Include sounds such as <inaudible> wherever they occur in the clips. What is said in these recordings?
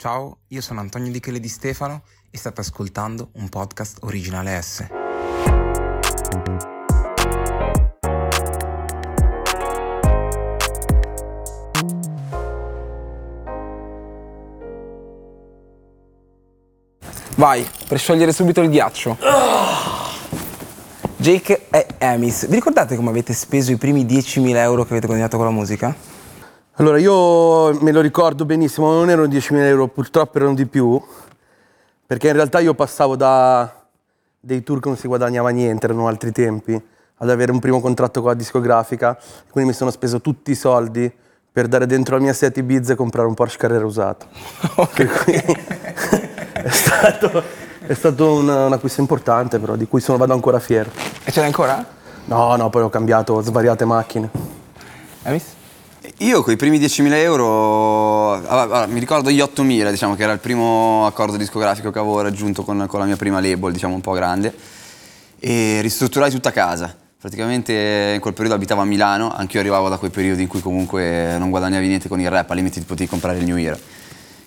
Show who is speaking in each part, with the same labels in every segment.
Speaker 1: Ciao, io sono Antonio Di Chele di Stefano e state ascoltando un podcast originale S. Vai, per sciogliere subito il ghiaccio. Jake e Amis, vi ricordate come avete speso i primi 10.000 euro che avete guadagnato con la musica?
Speaker 2: Allora, io me lo ricordo benissimo, non erano 10.000 euro, purtroppo erano di più, perché in realtà io passavo da dei tour che non si guadagnava niente, erano altri tempi, ad avere un primo contratto con la discografica, quindi mi sono speso tutti i soldi per dare dentro la mia set Ibiza e comprare un Porsche Carrera usato. <laughs> Okay. <laughs> è stato, è stato un, un, acquisto importante, però, di cui sono, vado ancora fiero.
Speaker 1: E ce l'hai ancora?
Speaker 2: No, no, poi ho cambiato svariate macchine.
Speaker 1: Amis?
Speaker 3: Io con i primi 10.000 euro, allora, mi ricordo gli 8.000, diciamo che era il primo accordo discografico che avevo raggiunto con, con la mia prima label, diciamo un po' grande, e ristrutturai tutta casa. Praticamente in quel periodo abitavo a Milano, anch'io arrivavo da quei periodi in cui comunque non guadagnavi niente con il rap, al limite ti potevi comprare il New Year.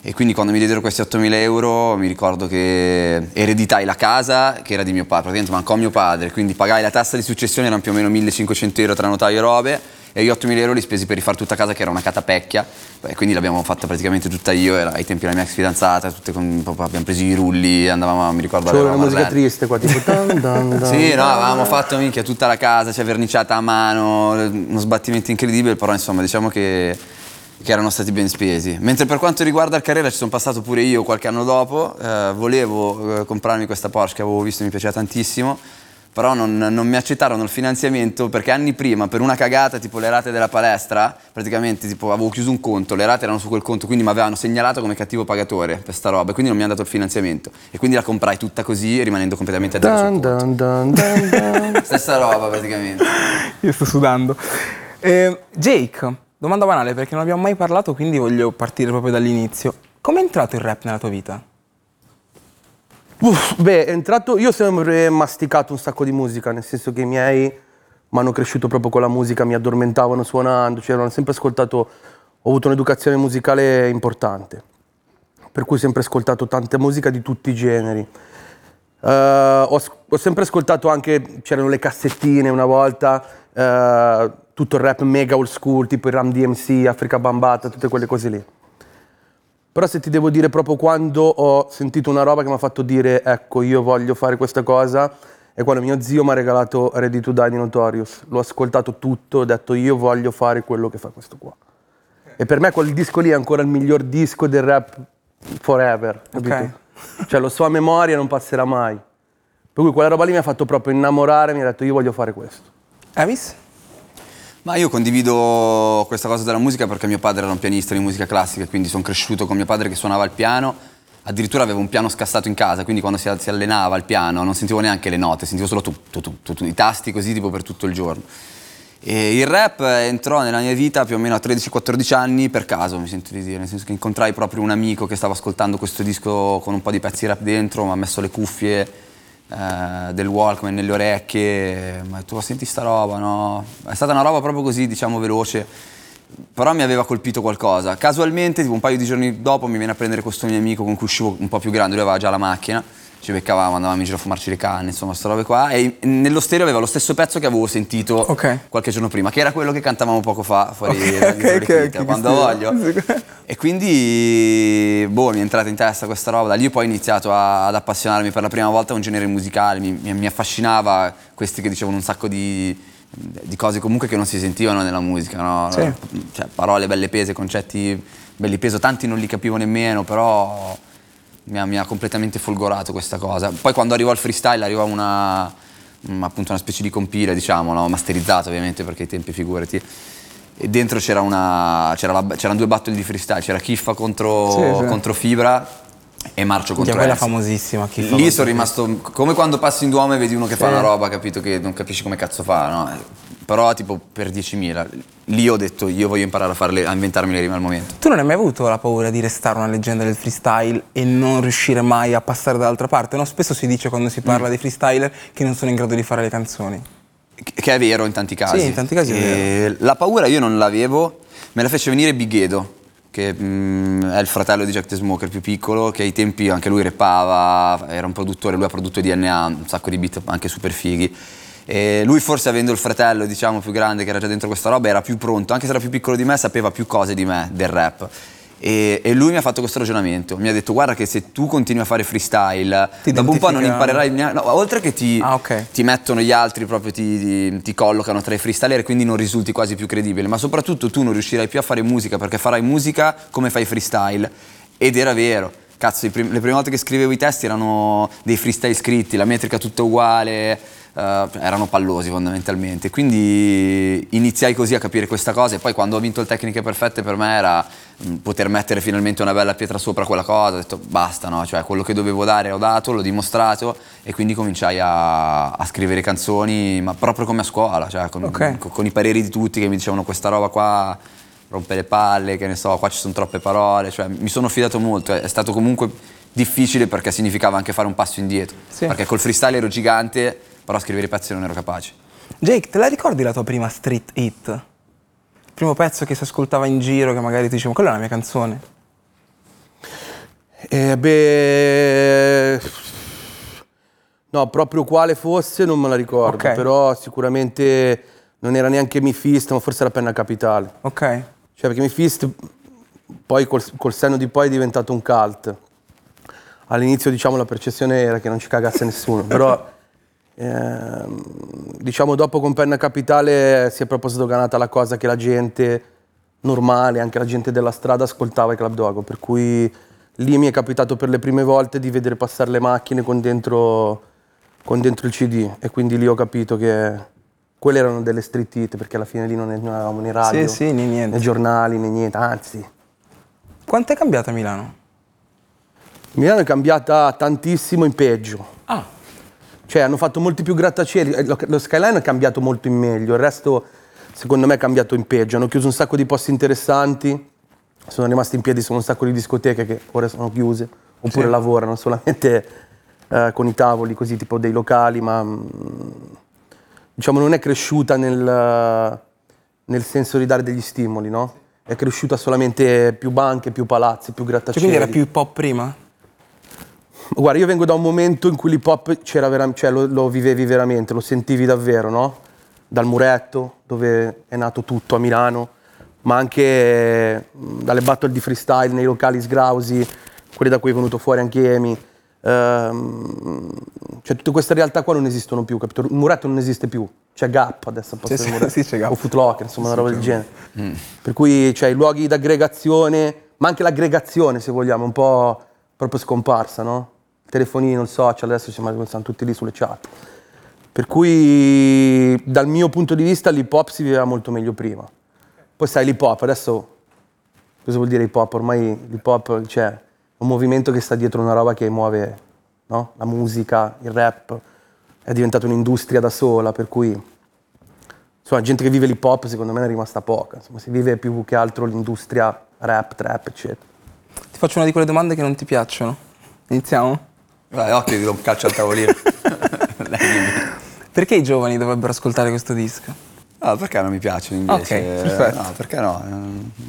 Speaker 3: E quindi quando mi diedero questi 8.000 euro mi ricordo che ereditai la casa che era di mio padre, praticamente mancò mio padre, quindi pagai la tassa di successione, erano più o meno 1.500 euro tra notaio e robe, e gli 8.000 euro li spesi per rifare tutta casa che era una catapecchia e quindi l'abbiamo fatta praticamente tutta io era ai tempi la mia ex fidanzata con, abbiamo preso i rulli andavamo mi ricordo
Speaker 2: c'era una musica triste qua tipo dan, dan, <laughs>
Speaker 3: dan, sì no avevamo fatto minchia tutta la casa cioè verniciata a mano uno sbattimento incredibile però insomma diciamo che che erano stati ben spesi. Mentre per quanto riguarda il Carrera ci sono passato pure io qualche anno dopo, eh, volevo eh, comprarmi questa Porsche che avevo visto mi piaceva tantissimo, però non, non, mi accettarono il finanziamento perché anni prima per una cagata tipo le rate della palestra praticamente tipo avevo chiuso un conto le rate erano su quel conto quindi mi avevano segnalato come cattivo pagatore per sta roba e quindi non mi hanno dato il finanziamento. E quindi la comprai tutta così rimanendo completamente a zero sul conto. <laughs> stessa roba praticamente. <laughs>
Speaker 1: Io sto sudando. Eh, Jake domanda banale perché non abbiamo mai parlato quindi voglio partire proprio dall'inizio. Come è entrato il rap nella tua vita?
Speaker 2: Uff, beh, è entrato. Io ho sempre masticato un sacco di musica, nel senso che i miei mi hanno cresciuto proprio con la musica, mi addormentavano suonando, cioè hanno sempre ascoltato. Ho avuto un'educazione musicale importante, per cui ho sempre ascoltato tanta musica di tutti i generi. Uh, ho, ho, sempre ascoltato anche, c'erano le cassettine una volta, uh, tutto il rap mega old school, tipo il Ram DMC, Africa Bambata, tutte quelle cose lì. Però se ti devo dire proprio quando ho sentito una roba che mi ha fatto dire ecco io voglio fare questa cosa è quando mio zio mi ha regalato Ready to Die di Notorious. L'ho ascoltato tutto, ho detto io voglio fare quello che fa questo qua. E per me quel disco lì è ancora il miglior disco del rap forever, capito? Okay. Cioè lo so a memoria, non passerà mai. Per cui quella roba lì mi ha fatto proprio innamorare, mi ha detto io voglio fare questo.
Speaker 1: Avis?
Speaker 3: Ma io condivido questa cosa della musica perché mio padre era un pianista di musica classica, quindi sono cresciuto con mio padre che suonava il piano, addirittura avevo un piano scassato in casa, quindi quando si, si allenava al piano non sentivo neanche le note, sentivo solo tu, tu, tu, tu, i tasti così tipo per tutto il giorno. E il rap entrò nella mia vita più o meno a 13-14 anni per caso, mi sento di dire, nel senso che incontrai proprio un amico che stava ascoltando questo disco con un po' di pezzi rap dentro, mi ha messo le cuffie eh, del Walkman nelle orecchie, ma tu senti sta roba, no? È stata una roba proprio così, diciamo, veloce, però mi aveva colpito qualcosa. Casualmente, tipo un paio di giorni dopo, mi viene a prendere questo mio amico con cui uscivo un po' più grande, lui aveva già la macchina, ci beccavamo, andavamo in giro a fumarci le canne, insomma, queste robe qua. E nello stereo aveva lo stesso pezzo che avevo sentito okay. qualche giorno prima, che era quello che cantavamo poco fa fuori okay, okay, okay, okay, quando voglio. e quindi, boh, mi è entrata in testa questa roba. Da lì poi ho iniziato a, ad appassionarmi per la prima volta a un genere musicale. Mi, mi, mi affascinava questi che dicevano un sacco di, di, cose comunque che non si sentivano nella musica, no?
Speaker 1: Sì.
Speaker 3: Cioè, parole belle pese, concetti belli peso, tanti non li capivo nemmeno, però mi ha, mi ha, completamente folgorato questa cosa. Poi quando arrivò al freestyle arriva una, appunto una specie di compile, diciamo, no? masterizzata ovviamente perché i tempi figurati. E dentro c'era una, c'era la, c'erano due battle di freestyle, c'era Kiffa contro, sì, sì. contro Fibra e Marcio contro
Speaker 1: quella famosissima
Speaker 3: Kiffa Lì sono rimasto come quando passi in Duomo e vedi uno che sì. fa una roba, capito che non capisci come cazzo fa, no? Però tipo per 10.000. Lì ho detto io voglio imparare a, farle, a inventarmi le rime al momento.
Speaker 1: Tu non hai mai avuto la paura di restare una leggenda del freestyle e non riuscire mai a passare dall'altra parte? No? Spesso si dice quando si parla mm. di freestyler che non sono in grado di fare le canzoni.
Speaker 3: Che è vero in tanti casi.
Speaker 1: Sì, in tanti casi è vero.
Speaker 3: La paura io non l'avevo, me la fece venire Bighedo che mm, è il fratello di Jack the Smoker più piccolo, che ai tempi anche lui repava, era un produttore, lui ha prodotto DNA, un sacco di beat anche super fighi. E lui forse avendo il fratello diciamo più grande che era già dentro questa roba era più pronto, anche se era più piccolo di me sapeva più cose di me del rap. E, e lui mi ha fatto questo ragionamento, mi ha detto guarda che se tu continui a fare freestyle,
Speaker 1: Ti
Speaker 3: dopo un po' non imparerai neanche, no, oltre che ti,
Speaker 1: Ah, ok.
Speaker 3: ti mettono gli altri, proprio ti, ti- ti collocano tra i freestyler e quindi non risulti quasi più credibile, ma soprattutto tu non riuscirai più a fare musica perché farai musica come fai freestyle. Ed era vero. Cazzo, le prime volte che scrivevo i testi erano dei freestyle scritti, la metrica tutta uguale, eh, erano pallosi fondamentalmente. Quindi iniziai così a capire questa cosa e poi quando ho vinto il Tecniche Perfette per me era mh, poter mettere finalmente una bella pietra sopra quella cosa, ho detto basta, no? Cioè quello che dovevo dare ho dato, l'ho dimostrato e quindi cominciai a, a scrivere canzoni, ma proprio come a scuola, cioè con,
Speaker 1: Ok.
Speaker 3: con- con i pareri di tutti che mi dicevano questa roba qua rompe le palle, che ne so, qua ci sono troppe parole, cioè mi sono fidato molto, è è stato comunque difficile perché significava anche fare un passo indietro,
Speaker 1: Sì.
Speaker 3: perché col freestyle ero gigante, però a scrivere i pezzi non ero capace.
Speaker 1: Jake, te la ricordi la tua prima street hit? Il primo pezzo che si ascoltava in giro, che magari ti dicevo, quella è la mia canzone.
Speaker 2: Eh, beh, no, proprio quale fosse non me la ricordo,
Speaker 1: Ok.
Speaker 2: però sicuramente non era neanche Mi Fist, ma forse era Penna Capitale.
Speaker 1: Ok?
Speaker 2: Cioè, perché Mi Fist poi col, col senno di poi è diventato un cult. All'inizio, diciamo, la percezione era che non ci cagasse nessuno, <laughs> però ehm, diciamo dopo con Penna Capitale si è proprio sdoganata la cosa che la gente normale, anche la gente della strada ascoltava i Club Dogo, per cui lì mi è capitato per le prime volte di vedere passare le macchine con dentro, con dentro il CD e quindi lì ho capito che quelle erano delle street hit perché alla fine lì non, avevamo né radio,
Speaker 1: Sì, sì, né
Speaker 2: né giornali, né niente, anzi
Speaker 1: Quanto è cambiata Milano?
Speaker 2: Milano è cambiata tantissimo in peggio. Cioè, hanno fatto molti più grattacieli. eh, Lo, lo skyline è cambiato molto in meglio, il resto, secondo me, è cambiato in peggio. Hanno chiuso un sacco di posti interessanti, sono rimasti in piedi su un sacco di discoteche che ora sono chiuse, oppure
Speaker 1: Sì.
Speaker 2: lavorano solamente eh, con i tavoli, così tipo dei locali, ma mm, diciamo non è cresciuta nel, nel senso di dare degli stimoli, no? È cresciuta solamente più banche, più palazzi, più
Speaker 1: cioè
Speaker 2: grattacieli.
Speaker 1: quindi era più hip hop prima?
Speaker 2: Guarda, io vengo da un momento in cui l'hip hop c'era vera- cioè lo, lo vivevi veramente, lo sentivi davvero, no? Dal muretto, dove è nato tutto a Milano, ma anche dalle battle di freestyle nei locali sgrausi, quelli da cui è venuto fuori anche Emi. Ehm, cioè tutte queste realtà qua non esistono più, capito? Il muretto non esiste più, c'è Gap adesso al posto
Speaker 1: Sì,
Speaker 2: del
Speaker 1: sì,
Speaker 2: muretto. <laughs>
Speaker 1: sì, c'è Gap.
Speaker 2: O Footlocker, insomma, una roba del genere. Per cui cioè, i luoghi d'aggregazione, ma anche l'aggregazione, se vogliamo, è un po' proprio scomparsa, no? Telefonino, il social, adesso ci stanno tutti lì sulle chat. Per cui, dal mio punto di vista, l'hip hop si viveva molto meglio prima. Poi sai, l'hip hop, adesso, cosa vuol dire hip hop? Ormai l'hip hop, cioè, un movimento che sta dietro una roba che muove, no? La musica, il rap, è diventata un'industria da sola, per cui insomma, gente che vive l'hip hop secondo me ne è rimasta poca. Insomma, si vive più che altro l'industria rap, trap, eccetera.
Speaker 1: Ti faccio una di quelle domande che non ti piacciono. Iniziamo?
Speaker 3: Vai, occhio, ti do un calcio al tavolino. <laughs>
Speaker 1: Perché i giovani dovrebbero ascoltare questo disco?
Speaker 3: No, perché non mi piace invece?
Speaker 1: Ok, perfetto.
Speaker 3: No, perché no?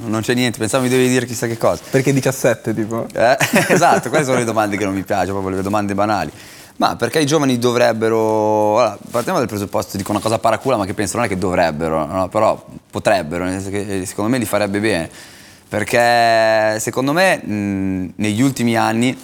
Speaker 3: Non c'è niente, pensavo mi devi dire chissà che cosa.
Speaker 1: Perché 17 tipo?
Speaker 3: Eh, <laughs> esatto, queste sono le domande che non mi piacciono, proprio le domande banali. Ma perché i giovani dovrebbero. Allora, partiamo dal presupposto, dico una cosa paracula, ma che penso non è che dovrebbero, no? però potrebbero, nel senso che secondo me li farebbe bene. Perché secondo me mh, negli ultimi anni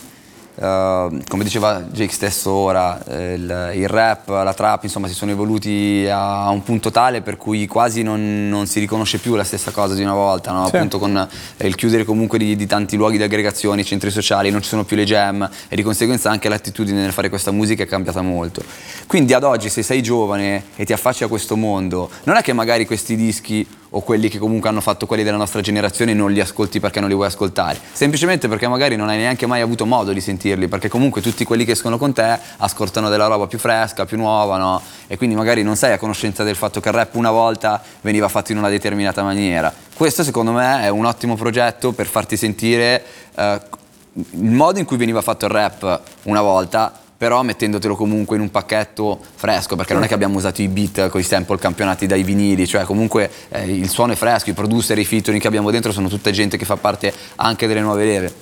Speaker 3: Uh, come diceva Jake stesso ora, eh, il, il rap, la trap, insomma, si sono evoluti a, a un punto tale per cui quasi non, non si riconosce più la stessa cosa di una volta, no?
Speaker 1: Sì.
Speaker 3: appunto con eh, il chiudere comunque di, di tanti luoghi di aggregazione, centri sociali, non ci sono più le jam e di conseguenza anche l'attitudine nel fare questa musica è cambiata molto. Quindi ad oggi se sei giovane e ti affacci a questo mondo, non è che magari questi dischi o quelli che comunque hanno fatto quelli della nostra generazione non li ascolti perché non li vuoi ascoltare, semplicemente perché magari non hai neanche mai avuto modo di sentirli, perché comunque tutti quelli che escono con te ascoltano della roba più fresca, più nuova, no? E quindi magari non sei a conoscenza del fatto che il rap una volta veniva fatto in una determinata maniera. Questo secondo me è un ottimo progetto per farti sentire eh, il modo in cui veniva fatto il rap una volta però mettendotelo comunque in un pacchetto fresco, perché non è che abbiamo usato i beat con i sample campionati dai vinili, cioè comunque eh, il suono è fresco, i producer, i featuring che abbiamo dentro sono tutta gente che fa parte anche delle nuove leve.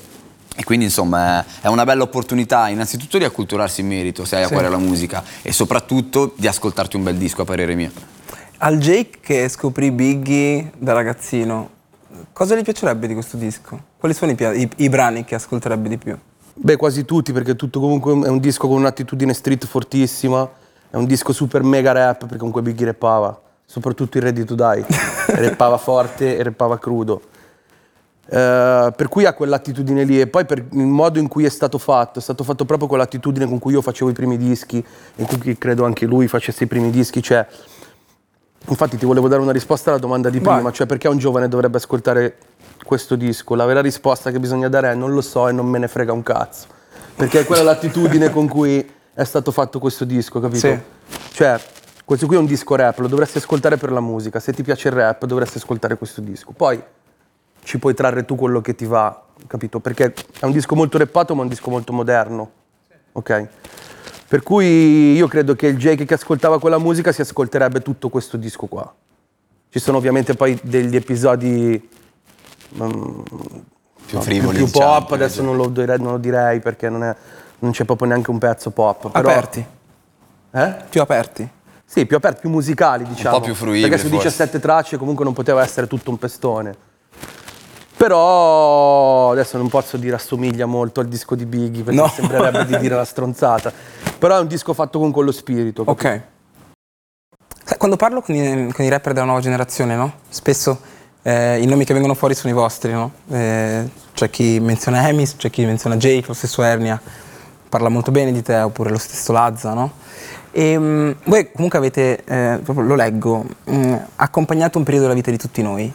Speaker 3: E quindi insomma è- una bella opportunità innanzitutto di acculturarsi in merito se hai a cuore la musica e soprattutto di ascoltarti un bel disco a parere mio.
Speaker 1: Al Jake che scoprì Biggie da ragazzino, cosa gli piacerebbe di questo disco? Quali sono i, i- i brani che ascolterebbe di più?
Speaker 2: Beh, quasi tutti, perché tutto comunque è un disco con un'attitudine street fortissima, è un disco super mega rap, perché comunque Biggie rappava, soprattutto in Ready to Die, <laughs> rappava forte e rappava crudo. Eh, per cui ha quell'attitudine lì e poi per il modo in cui è stato fatto, è stato fatto proprio con l'attitudine con cui io facevo i primi dischi e con cui credo anche lui facesse i primi dischi, cioè Infatti ti volevo dare una risposta alla domanda di
Speaker 1: Vai.
Speaker 2: prima, cioè perché un giovane dovrebbe ascoltare questo disco? La vera risposta che bisogna dare è non lo so e non me ne frega un cazzo. Perché è quella l'attitudine con cui è stato fatto questo disco, capito?
Speaker 1: Sì.
Speaker 2: Cioè, questo qui è un disco rap, lo dovresti ascoltare per la musica. Se ti piace il rap, dovresti ascoltare questo disco. Poi ci puoi trarre tu quello che ti va, capito? Perché è un disco molto rappato, ma è un disco molto moderno. Ok? Per cui io credo che il Jake che ascoltava quella musica si ascolterebbe tutto questo disco qua. Ci sono ovviamente poi degli episodi
Speaker 3: Più
Speaker 2: no,
Speaker 3: frivoli,
Speaker 2: più
Speaker 3: diciamo,
Speaker 2: pop,
Speaker 3: più
Speaker 2: adesso non lo, direi, non lo direi perché non, è- non c'è proprio neanche un pezzo pop. Però,
Speaker 1: Aperti,
Speaker 2: Eh?
Speaker 1: più aperti.
Speaker 2: Sì, più aperti, più musicali, diciamo.
Speaker 3: po' più fruibili,
Speaker 2: Perché su
Speaker 3: forse.
Speaker 2: 17 tracce comunque non poteva essere tutto un pestone. Però adesso non posso dire assomiglia molto al disco di Biggie perché
Speaker 1: No.
Speaker 2: sembrerebbe di dire una stronzata. Però è un disco fatto con quello spirito. capito?
Speaker 1: Ok. Quando parlo con i, con i rapper della nuova generazione, no? Spesso eh, i nomi che vengono fuori sono i vostri, no? Eh, c'è chi menziona Emis, c'è chi menziona Jake, lo stesso Ernia parla molto bene di te, oppure lo stesso Lazza, no? E, mm, voi comunque avete, eh, proprio lo leggo, mm, accompagnato un periodo della vita di tutti noi.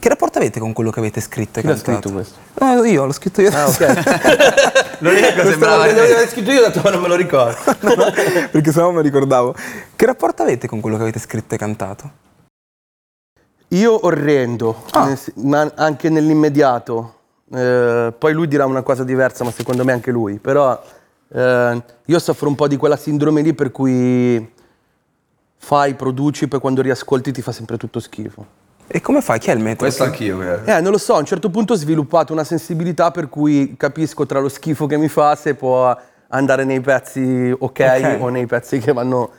Speaker 1: Che rapporto avete con quello che avete scritto e
Speaker 2: Chi l'ha
Speaker 1: cantato?
Speaker 2: scritto questo?
Speaker 1: No, io, l'ho scritto io.
Speaker 2: Ah, ok. <laughs>
Speaker 3: Lo leggo, sembrava-
Speaker 2: L'avevo scritto io, ho detto, ma non me lo ricordo. <laughs> <laughs>
Speaker 1: Perché se no mi ricordavo. Che rapporto avete con quello che avete scritto e cantato?
Speaker 2: Io orrendo,
Speaker 1: Ah.
Speaker 2: nel ma anche nell'immediato. Eh, poi lui dirà una cosa diversa, ma secondo me anche lui. Però eh, io soffro un po' di quella sindrome lì per cui fai, produci, poi quando riascolti ti fa sempre tutto schifo.
Speaker 1: E come fai? Chi è il metodo?
Speaker 3: Questo anch'io, vero?
Speaker 2: Eh, non lo so, a un certo punto ho sviluppato una sensibilità per cui capisco tra lo schifo che mi fa se può andare nei pezzi ok,
Speaker 1: Ok.
Speaker 2: o nei pezzi che vanno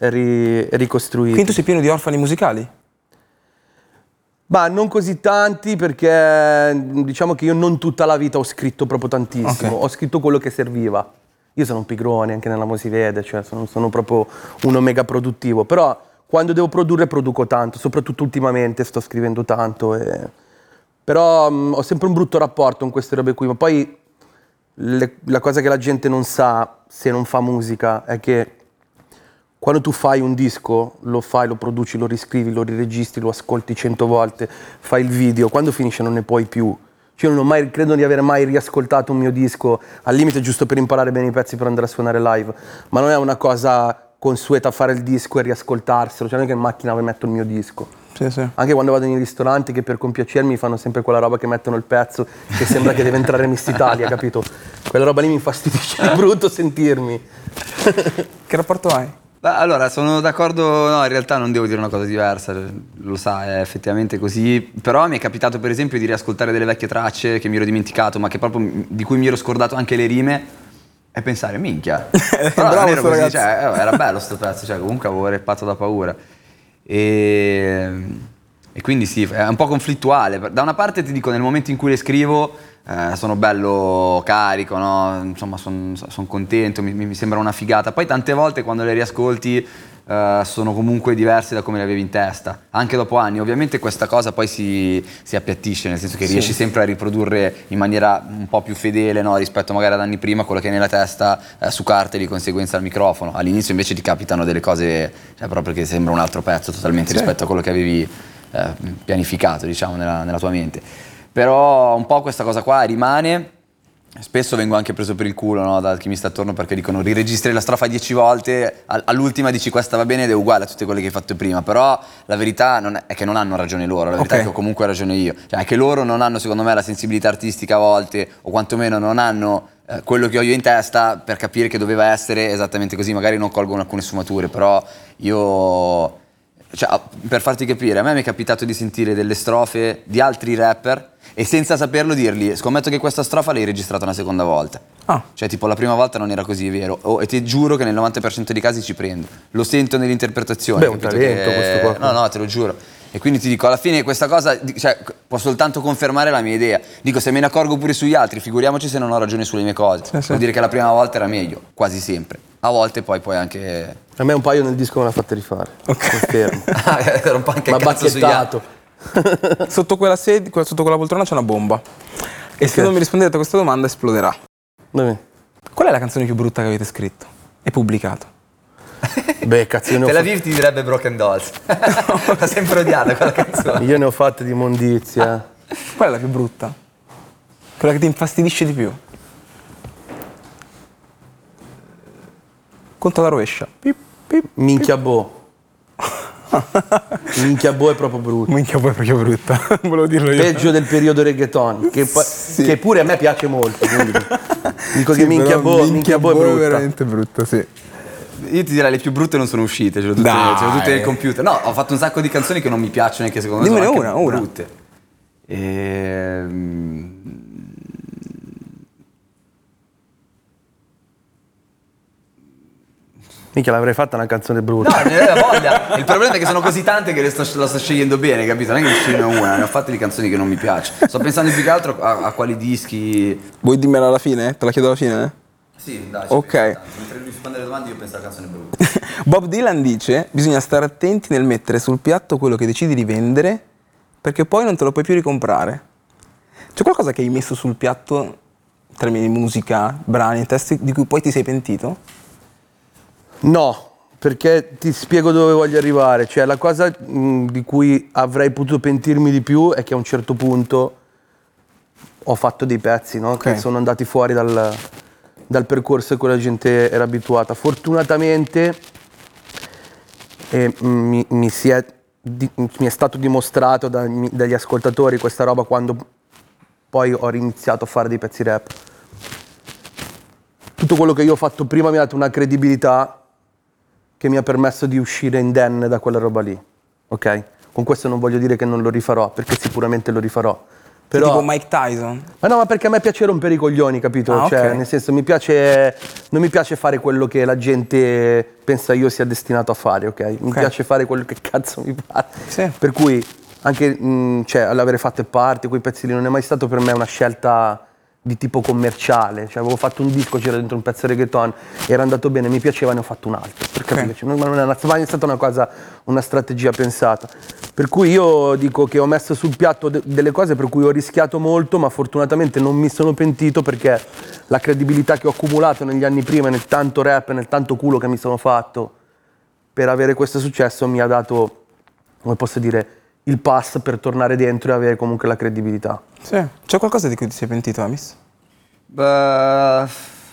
Speaker 2: ri- ricostruiti.
Speaker 1: Quindi tu sei pieno di orfani musicali?
Speaker 2: Ma non così tanti perché diciamo che io non tutta la vita ho scritto proprio tantissimo,
Speaker 1: Ok.
Speaker 2: ho scritto quello che serviva. Io sono un pigrone, anche nella musica si vede, cioè sono, sono proprio uno mega produttivo, però quando devo produrre produco tanto, soprattutto ultimamente sto scrivendo tanto. e- Però mh, ho sempre un brutto rapporto con queste robe qui, ma poi le- la cosa che la gente non sa se non fa musica è che quando tu fai un disco, lo fai, lo produci, lo riscrivi, lo riregistri, lo ascolti cento volte, fai il video, quando finisce non ne puoi più. Cioè, io non ho mai, credo di aver mai riascoltato un mio disco, al limite giusto per imparare bene i pezzi per andare a suonare live, ma non è una cosa consueta fare il disco e riascoltarselo, cioè non è che in macchina metto il mio disco.
Speaker 1: Sì, sì.
Speaker 2: Anche quando vado nei ristoranti che per compiacermi fanno sempre quella roba che mettono il pezzo che sembra che deve entrare Miss Italia, capito? Quella roba lì mi infastidisce, è brutto sentirmi.
Speaker 1: Che rapporto hai?
Speaker 3: Beh, allora, sono d'accordo, no, in realtà non devo dire una cosa diversa, lo sa, è effettivamente così, però mi è capitato per esempio di riascoltare delle vecchie tracce che mi ero dimenticato, ma che proprio, di cui mi ero scordato anche le rime e pensare, minchia, <laughs> però
Speaker 1: bravo sto
Speaker 3: così, cioè, eh, era bello sto pezzo, cioè, comunque avevo reppato da paura. E, e quindi sì, è un po' conflittuale. Da una parte ti dico, nel momento in cui le scrivo eh, sono bello carico, no? insomma sono contento, mi, mi sembra una figata. Poi tante volte quando le riascolti eh, sono comunque diverse da come le avevi in testa, anche dopo anni. Ovviamente questa cosa poi si, si appiattisce, nel senso che riesci sempre a riprodurre in maniera un po' più fedele no? rispetto magari ad anni prima quello che hai nella testa eh, su carte e di conseguenza al microfono. All'inizio invece ti capitano delle cose, cioè proprio che sembra un altro pezzo totalmente
Speaker 1: Sì.
Speaker 3: rispetto a quello che avevi eh, pianificato, diciamo, nella, nella tua mente. Però un po' questa cosa qua rimane. Spesso vengo anche preso per il culo no, da chi mi sta attorno perché dicono riregistri la strofa dieci volte, al- all'ultima dici questa va bene ed è uguale a tutte quelle che hai fatto prima, però la verità non è, che non hanno ragione loro, la verità
Speaker 1: Ok.
Speaker 3: è che ho comunque ragione io, cioè è che loro non hanno secondo me la sensibilità artistica a volte o quantomeno non hanno eh, quello che ho io in testa per capire che doveva essere esattamente così. Magari non colgono alcune sfumature, però io... Cioè, ah, per farti capire, a me mi è capitato di sentire delle strofe di altri rapper e senza saperlo dirgli, scommetto che questa strofa l'hai registrata una seconda volta.
Speaker 1: Ah.
Speaker 3: Cioè, tipo, la prima volta non era così vero. Oh, e ti giuro che nel 90% dei casi ci prendo. Lo sento nell'interpretazione.
Speaker 2: Beh, un talento
Speaker 3: che-
Speaker 2: questo qua.
Speaker 3: No, no, te lo giuro. E quindi ti dico, alla fine questa cosa cioè, può soltanto confermare la mia idea. Dico, se me ne accorgo pure sugli altri, figuriamoci se non ho ragione sulle mie cose.
Speaker 1: Sì, sì.
Speaker 3: Vuol dire che la prima volta era meglio, quasi sempre. A volte poi puoi anche...
Speaker 2: A me un paio nel disco me l'ha fatta rifare. Confermo. <laughs>
Speaker 3: era un po' anche
Speaker 2: Ma
Speaker 3: cazzo sugli altri. <laughs>
Speaker 1: Sotto quella, sedi- que- sotto quella poltrona c'è una bomba. E se
Speaker 2: Ok.
Speaker 1: non mi rispondete a questa domanda esploderà.
Speaker 2: Vabbè.
Speaker 1: Qual è la canzone più brutta che avete scritto e pubblicato? <laughs>
Speaker 2: Beh, cazzo,
Speaker 3: Tel
Speaker 2: fa-
Speaker 3: Aviv ti direbbe Broken Dolls. <laughs> L'ho sempre odiata quella canzone.
Speaker 2: io ne ho fatte di immondizia. <laughs>
Speaker 1: Qual è la più brutta? Quella che ti infastidisce di più? Conto alla rovescia. Pip, pip.
Speaker 2: Minchia boh. Minchia boh è proprio brutto.
Speaker 1: Minchia, poi è proprio brutta. Volevo dirlo io.
Speaker 2: Peggio del periodo reggaeton, che, poi- che pure a me piace molto. quindi dico che
Speaker 1: Sì,
Speaker 2: minchia
Speaker 1: però
Speaker 2: boh, minchia boh è brutta.
Speaker 1: veramente brutta, sì.
Speaker 3: Io ti direi le più brutte non sono uscite, ce le ho tutte, ce le ho tutte nel computer. No, ho fatto un sacco di canzoni che non mi piacciono e che secondo me
Speaker 1: Dimmene
Speaker 3: sono anche
Speaker 1: una, una.
Speaker 3: brutte. Ehm,
Speaker 2: Minchia l'avrei fatta una canzone brutta.
Speaker 3: No, ne aveva voglia. Il problema è che sono così tante che le sto, la sto scegliendo bene, capito? Non è che ne scegliendo una, ne ho fatte di canzoni che non mi piacciono. Sto pensando più che altro a, a quali dischi.
Speaker 1: Vuoi dirmela alla fine? Te la chiedo alla fine?
Speaker 3: Sì, dai.
Speaker 1: Ok.
Speaker 3: Mentre lui risponde alle domande io penso alla canzone brutta. <laughs>
Speaker 1: Bob Dylan dice: Bisogna stare attenti nel mettere sul piatto quello che decidi di vendere, perché poi non te lo puoi più ricomprare. C'è qualcosa che hai messo sul piatto, in termini di musica, brani, testi, di cui poi ti sei pentito?
Speaker 2: No, perché ti spiego dove voglio arrivare. Cioè, la cosa mh, di cui avrei potuto pentirmi di più è che a un certo punto ho fatto dei pezzi no? che
Speaker 1: Ok.
Speaker 2: sono andati fuori dal, dal percorso a cui la gente era abituata. Fortunatamente eh, mi, mi è, di- mi è stato dimostrato da- dagli ascoltatori questa roba quando poi ho iniziato a fare dei pezzi rap. Tutto quello che io ho fatto prima mi ha dato una credibilità che mi ha permesso di uscire indenne da quella roba lì. Ok? Con questo non voglio dire che non lo rifarò, perché sicuramente lo rifarò. Però...
Speaker 1: Tipo Mike Tyson.
Speaker 2: Ma no, ma perché a me piace rompere i coglioni, capito?
Speaker 1: Ah,
Speaker 2: cioè,
Speaker 1: ok.
Speaker 2: nel senso, mi piace. Non mi piace fare quello che la gente pensa io sia destinato a fare, ok? Mi
Speaker 1: Ok.
Speaker 2: piace fare quello che cazzo mi pare.
Speaker 1: Sì.
Speaker 2: Per cui anche mh, cioè, all'avere fatto parte, quei pezzi lì, non è mai stato per me una scelta di tipo commerciale. Cioè, avevo fatto un disco, c'era dentro un pezzo reggaeton, era andato bene, mi piaceva, ne ho fatto un altro. Per capire, cioè, non, non è una- mai stata una cosa, una strategia pensata. Per cui io dico che ho messo sul piatto de- delle cose per cui ho rischiato molto, ma fortunatamente non mi sono pentito perché la credibilità che ho accumulato negli anni prima, nel tanto rap, nel tanto culo che mi sono fatto per avere questo successo mi ha dato, come posso dire, il pass per tornare dentro e avere comunque la credibilità.
Speaker 1: Sì. C'è qualcosa di cui ti sei pentito, Amis?
Speaker 3: Beh,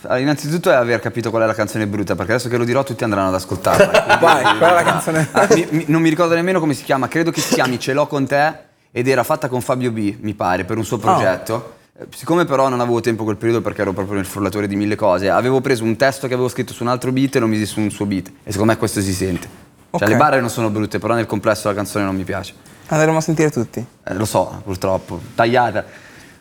Speaker 3: allora, innanzitutto è aver capito qual è la canzone brutta, perché adesso che lo dirò tutti andranno ad ascoltarla. <laughs>
Speaker 1: Vai, qual è la canzone?
Speaker 3: Ah, mi- mi- non mi ricordo nemmeno come si chiama, credo che si chiami Ce l'ho con te ed era fatta con Fabio B, mi pare, per un suo progetto. Eh, Siccome però non avevo tempo quel periodo perché ero proprio nel frullatore di mille cose, avevo preso un testo che avevo scritto su un altro beat e l'ho messo su un suo beat. E secondo me questo si sente. Cioè
Speaker 1: Ok.
Speaker 3: le barre non sono brutte, però nel complesso la canzone non mi piace.
Speaker 1: Andremo a sentire tutti.
Speaker 3: Eh, lo so, purtroppo, tagliata.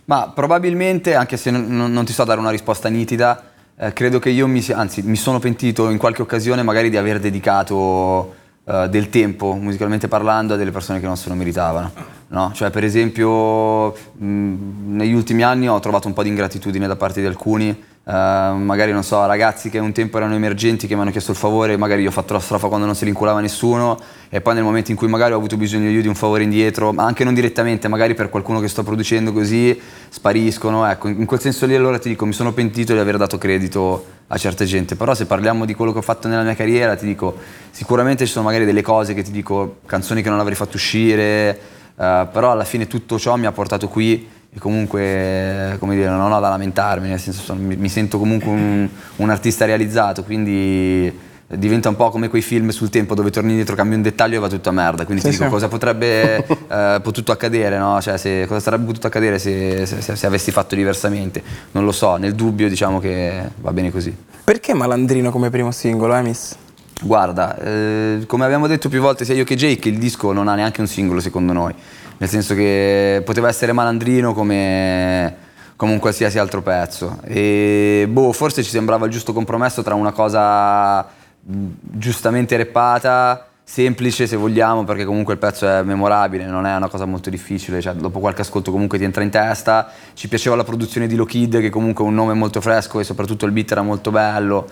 Speaker 3: Ma probabilmente, anche se non, non- ti so dare una risposta nitida, eh, credo che io mi anzi, mi sono pentito in qualche occasione magari di aver dedicato eh, del tempo, musicalmente parlando, a delle persone che non se lo meritavano. No? Cioè, per esempio, mh, negli ultimi anni ho trovato un po' di ingratitudine da parte di alcuni. Eh, magari non so, ragazzi che un tempo erano emergenti che mi hanno chiesto il favore, magari io ho fatto la strofa quando non se li inculava nessuno e poi nel momento in cui magari ho avuto bisogno io di un favore indietro, ma anche non direttamente, magari per qualcuno che sto producendo così, spariscono. Ecco, in quel senso lì allora ti dico, mi sono pentito di aver dato credito a certe gente, però se parliamo di quello che ho fatto nella mia carriera, ti dico, sicuramente ci sono magari delle cose che ti dico, canzoni che non avrei fatto uscire, eh, però alla fine tutto ciò mi ha portato qui e comunque, come dire, non ho da lamentarmi, nel senso sono- mi, mi sento comunque un, un artista realizzato, quindi diventa un po' come quei film sul tempo dove torni indietro, cambi un dettaglio e va tutto a merda. Quindi
Speaker 1: Sì,
Speaker 3: ti dico
Speaker 1: sì.
Speaker 3: cosa potrebbe eh, potuto accadere, no? Cioè, se- cosa sarebbe potuto accadere se, se- se- avessi fatto diversamente? Non lo so, nel dubbio diciamo che va bene così.
Speaker 1: Perché Malandrino come primo singolo, eh, Miss?
Speaker 3: Guarda, eh, come abbiamo detto più volte sia io che Jake, il disco non ha neanche un singolo secondo noi, nel senso che poteva essere malandrino come, come un qualsiasi altro pezzo. E boh, forse ci sembrava il giusto compromesso tra una cosa mh, giustamente reppata, semplice se vogliamo, perché comunque il pezzo è memorabile, non è una cosa molto difficile, cioè dopo qualche ascolto comunque ti entra in testa. Ci piaceva la produzione di Low Kid, che comunque è un nome molto fresco e soprattutto il beat era molto bello.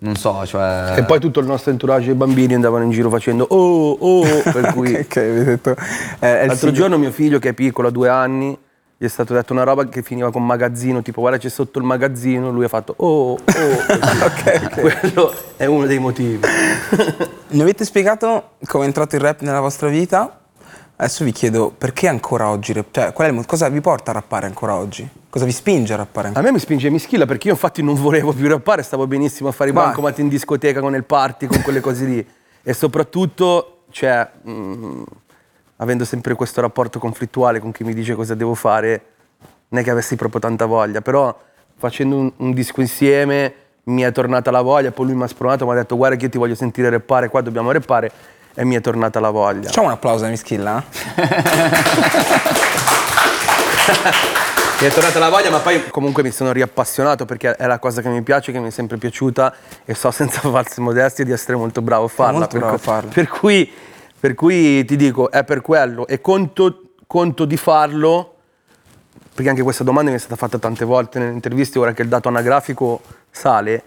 Speaker 3: Non so, cioè...
Speaker 2: E poi tutto il nostro entourage e i bambini andavano in giro facendo oh, oh, per <laughs> cui...
Speaker 1: Ok, avete detto. eh,
Speaker 2: L'altro giorno mio figlio, che è piccolo, ha due anni, gli è stato detto una roba che finiva con magazzino, tipo guarda c'è sotto il magazzino, lui ha fatto oh, oh. <laughs> <laughs> Quello è uno dei motivi.
Speaker 1: Mi avete spiegato come è entrato il rap nella vostra vita. Adesso vi chiedo perché ancora oggi Cioè, qual è il cosa vi porta a rappare ancora oggi? Cosa vi spinge a rappare
Speaker 2: A
Speaker 1: ancora?
Speaker 2: me mi spinge e mi schilla perché io infatti non volevo più rappare, stavo benissimo a fare i bancomat in discoteca con il party, con quelle cose lì. E soprattutto, cioè, mm, avendo sempre questo rapporto conflittuale con chi mi dice cosa devo fare, non è che avessi proprio tanta voglia, però facendo un, un disco insieme mi è tornata la voglia, poi lui mi ha spronato, mi ha detto guarda che io ti voglio sentire rappare, qua dobbiamo rappare e mi è tornata la voglia.
Speaker 1: Facciamo un applauso a Mischilla? <laughs>
Speaker 2: Mi è tornata la voglia, ma poi comunque mi sono riappassionato perché è la cosa che mi piace, che mi è sempre piaciuta e so senza <laughs> false modestie di essere molto bravo a farla.
Speaker 1: molto bravo a farla.
Speaker 2: Per cui, per cui ti dico, è per quello e conto, conto di farlo, perché anche questa domanda mi è stata fatta tante volte nelle interviste, ora che il dato anagrafico sale,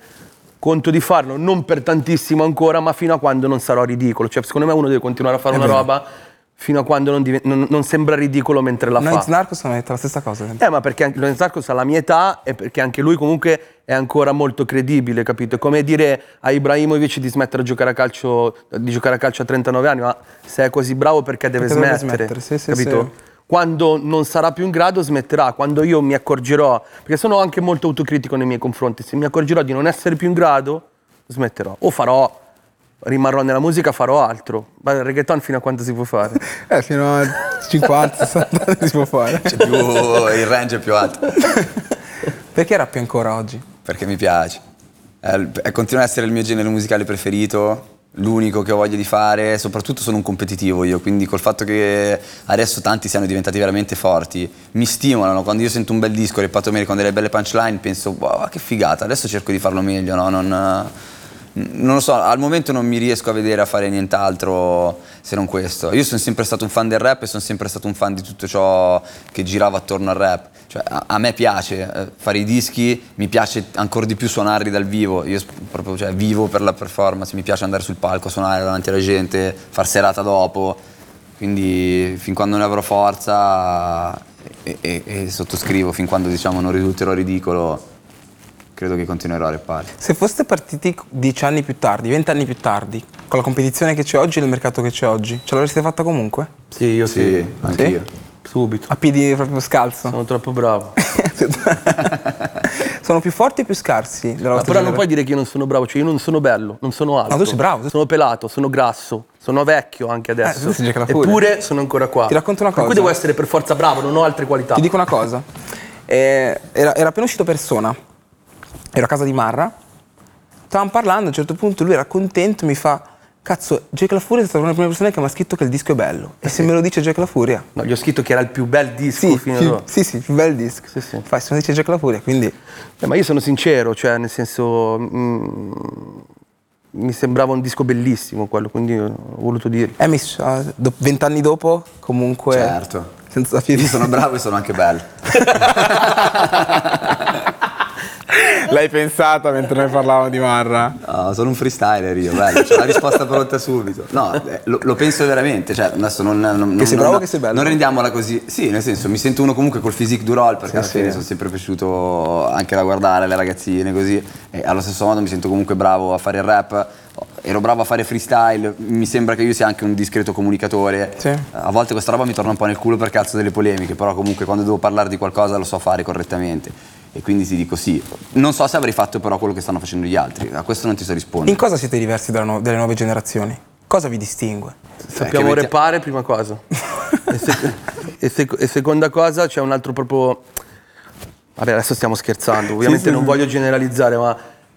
Speaker 2: conto di farlo non per tantissimo ancora, ma fino a quando non sarò ridicolo. Cioè, secondo me uno deve continuare a fare
Speaker 1: È
Speaker 2: una
Speaker 1: vero.
Speaker 2: roba fino a quando non, diven- non- non sembra ridicolo mentre la
Speaker 1: Noi
Speaker 2: fa.
Speaker 1: in Narcos hanno detto la stessa cosa.
Speaker 2: Eh, ma perché anche Lorenzo Zarcos ha la mia età e perché anche lui comunque è ancora molto credibile, capito? È come dire a Ibrahimovic di smettere a giocare a calcio, di giocare a calcio a 39 anni, ma se è così bravo perché deve
Speaker 1: Perché deve
Speaker 2: smettere,
Speaker 1: smettere, sì, sì,
Speaker 2: capito?
Speaker 1: sì.
Speaker 2: Quando non sarà più in grado smetterà, quando io mi accorgerò, perché sono anche molto autocritico nei miei confronti, se mi accorgerò di non essere più in grado, smetterò. O farò, rimarrò nella musica, farò altro. Ma il reggaeton fino a quanto si può fare? <laughs>
Speaker 1: Eh, fino a 50, 60 <laughs> anni si può fare.
Speaker 3: C'è più, il range è più alto. <laughs>
Speaker 1: Perché rappi ancora oggi?
Speaker 3: perché mi piace. È, è- continua ad essere il mio genere musicale preferito, l'unico che ho voglia di fare, soprattutto sono un competitivo io, quindi col fatto che adesso tanti siano diventati veramente forti, mi stimolano, quando io sento un bel disco reppato bene con delle belle punchline penso wow che figata, adesso cerco di farlo meglio, no? non, non lo so, al momento non mi riesco a vedere a fare nient'altro se non questo. Io sono sempre stato un fan del rap e sono sempre stato un fan di tutto ciò che girava attorno al rap. Cioè, a, a me piace eh, fare i dischi, mi piace ancora di più suonarli dal vivo. Io proprio cioè, vivo per la performance, mi piace andare sul palco, suonare davanti alla gente, far serata dopo. Quindi fin quando ne avrò forza e, e- e sottoscrivo, fin quando diciamo non risulterò ridicolo, credo che continuerò a rappare.
Speaker 1: Se foste partiti dieci anni più tardi, vent'anni più tardi, con la competizione che c'è oggi e il mercato che c'è oggi, ce l'avreste fatta comunque?
Speaker 2: Sì, io
Speaker 3: Sì, anch'io.
Speaker 2: Subito.
Speaker 1: A piedi proprio scalzo?
Speaker 2: Sono troppo bravo. <laughs>
Speaker 1: Sono più forti o più scarsi della
Speaker 2: Ma
Speaker 1: vostra
Speaker 2: però non puoi dire che io non sono bravo, cioè io non sono bello, non sono alto.
Speaker 1: No, tu sei bravo,
Speaker 2: Sono pelato, sono grasso, sono vecchio anche adesso.
Speaker 1: Jack La Furia.
Speaker 2: Eppure sono ancora qua.
Speaker 1: Ti racconto una
Speaker 2: Per cui
Speaker 1: cosa.
Speaker 2: devo essere per forza bravo, non ho altre qualità.
Speaker 1: Ti dico una cosa. <laughs> Eh, era, era appena uscito Persona. Ero a casa di Marra. Stavamo parlando, a un certo punto lui era contento, mi fa... Cazzo, Jack La Furia è stata una delle prime persone che mi ha scritto che il disco è bello. E se me lo dice Jack La Furia?
Speaker 2: No, gli ho scritto che era il più bel disco
Speaker 1: Sì,
Speaker 2: fino ad ora.
Speaker 1: sì, sì, più bel disco.
Speaker 2: Sì, sì.
Speaker 1: Fai, se me lo dice Jack La Furia, quindi...
Speaker 2: Eh, ma io sono sincero, cioè nel senso mm, mi sembrava un disco bellissimo quello, quindi ho voluto dirlo.
Speaker 1: Eh, mi vent'anni dopo, comunque...
Speaker 3: Certo.
Speaker 1: Senza piedi.
Speaker 3: Io sono bravo e sono anche bello. <laughs> <laughs>
Speaker 1: L'hai pensata mentre noi parlavamo di Marra?
Speaker 3: No, sono un freestyler io, bello. C'ho la risposta pronta subito. No, eh, lo, lo penso veramente. Cioè, adesso non, non, non-
Speaker 1: sei
Speaker 3: non-
Speaker 1: bravo, che sei bello.
Speaker 3: Non rendiamola così. Sì, nel senso, mi sento uno comunque col physique du roll, perché alla
Speaker 1: sì.
Speaker 3: fine sono sempre piaciuto anche da guardare le ragazzine così. E allo stesso modo mi sento comunque bravo a fare il rap. Ero bravo a fare freestyle, mi sembra che io sia anche un discreto comunicatore.
Speaker 1: Sì.
Speaker 3: A volte questa roba mi torna un po' nel culo per cazzo delle polemiche, però comunque quando devo parlare di qualcosa lo so fare correttamente. E quindi ti dico sì. Non so se avrei fatto però quello che stanno facendo gli altri, a questo non ti so rispondere.
Speaker 1: In cosa siete diversi nu- dalle nuove generazioni? Cosa vi distingue?
Speaker 2: Sappiamo
Speaker 3: metti-
Speaker 2: repare, prima cosa. e, sec- e sec- e seconda cosa, c'è un altro proprio... Vabbè, adesso stiamo scherzando, ovviamente
Speaker 1: sì,
Speaker 2: non
Speaker 1: sì.
Speaker 2: voglio generalizzare, ma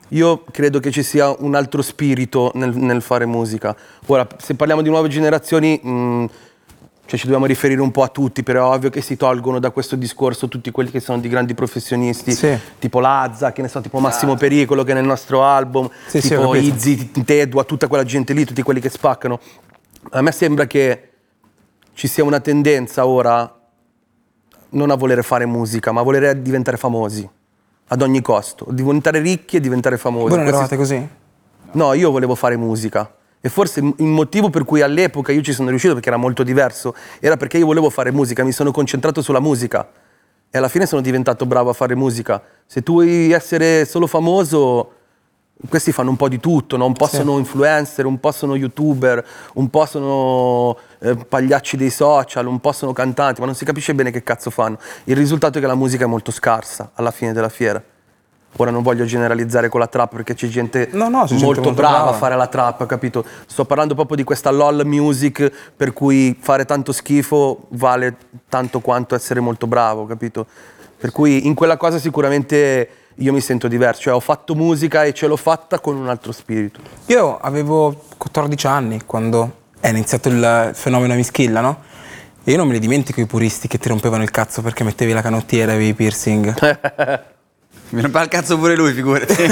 Speaker 2: io credo che ci sia un altro spirito nel, nel fare musica. Ora, se parliamo di nuove generazioni, mh, cioè ci dobbiamo riferire un po' a tutti, però è ovvio che si tolgono da questo discorso tutti quelli che sono di grandi professionisti,
Speaker 1: Sì.
Speaker 2: tipo Lazza, che ne so, tipo Massimo Pericolo che è nel nostro album,
Speaker 1: Sì, sì,
Speaker 2: tipo
Speaker 1: capito.
Speaker 2: Izzy, Tedua, tutta quella gente lì, tutti quelli che spaccano. A me sembra che ci sia una tendenza ora non a volere fare musica, ma a volere diventare famosi ad ogni costo, diventare ricchi e diventare famosi.
Speaker 1: Voi non
Speaker 2: Questi-
Speaker 1: eravate così?
Speaker 2: No, io volevo fare musica. E forse il motivo per cui all'epoca io ci sono riuscito, perché era molto diverso, era perché io volevo fare musica, mi sono concentrato sulla musica. E alla fine sono diventato bravo a fare musica. Se tu vuoi essere solo famoso, questi fanno un po' di tutto, no? un po' sono influencer, un po' sono youtuber, un po' sono eh, pagliacci dei social, un po' sono cantanti, ma non si capisce bene che cazzo fanno. Il risultato è che la musica è molto scarsa alla fine della fiera. Ora non voglio generalizzare con la trap perché c'è gente,
Speaker 1: No, no, c'è gente
Speaker 2: molto,
Speaker 1: molto
Speaker 2: brava,
Speaker 1: brava.
Speaker 2: a fare la trap, capito? Sto parlando proprio di questa LOL music per cui fare tanto schifo vale tanto quanto essere molto bravo, capito? Per cui in quella cosa sicuramente io mi sento diverso, cioè ho fatto musica e ce l'ho fatta con un altro spirito.
Speaker 1: Io avevo 14 anni quando è iniziato il fenomeno Mischilla, no? E io non me li dimentico i puristi che ti rompevano il cazzo perché mettevi la canottiera e avevi i piercing. <laughs>
Speaker 3: Mi rompe il cazzo pure lui, figurati. <laughs>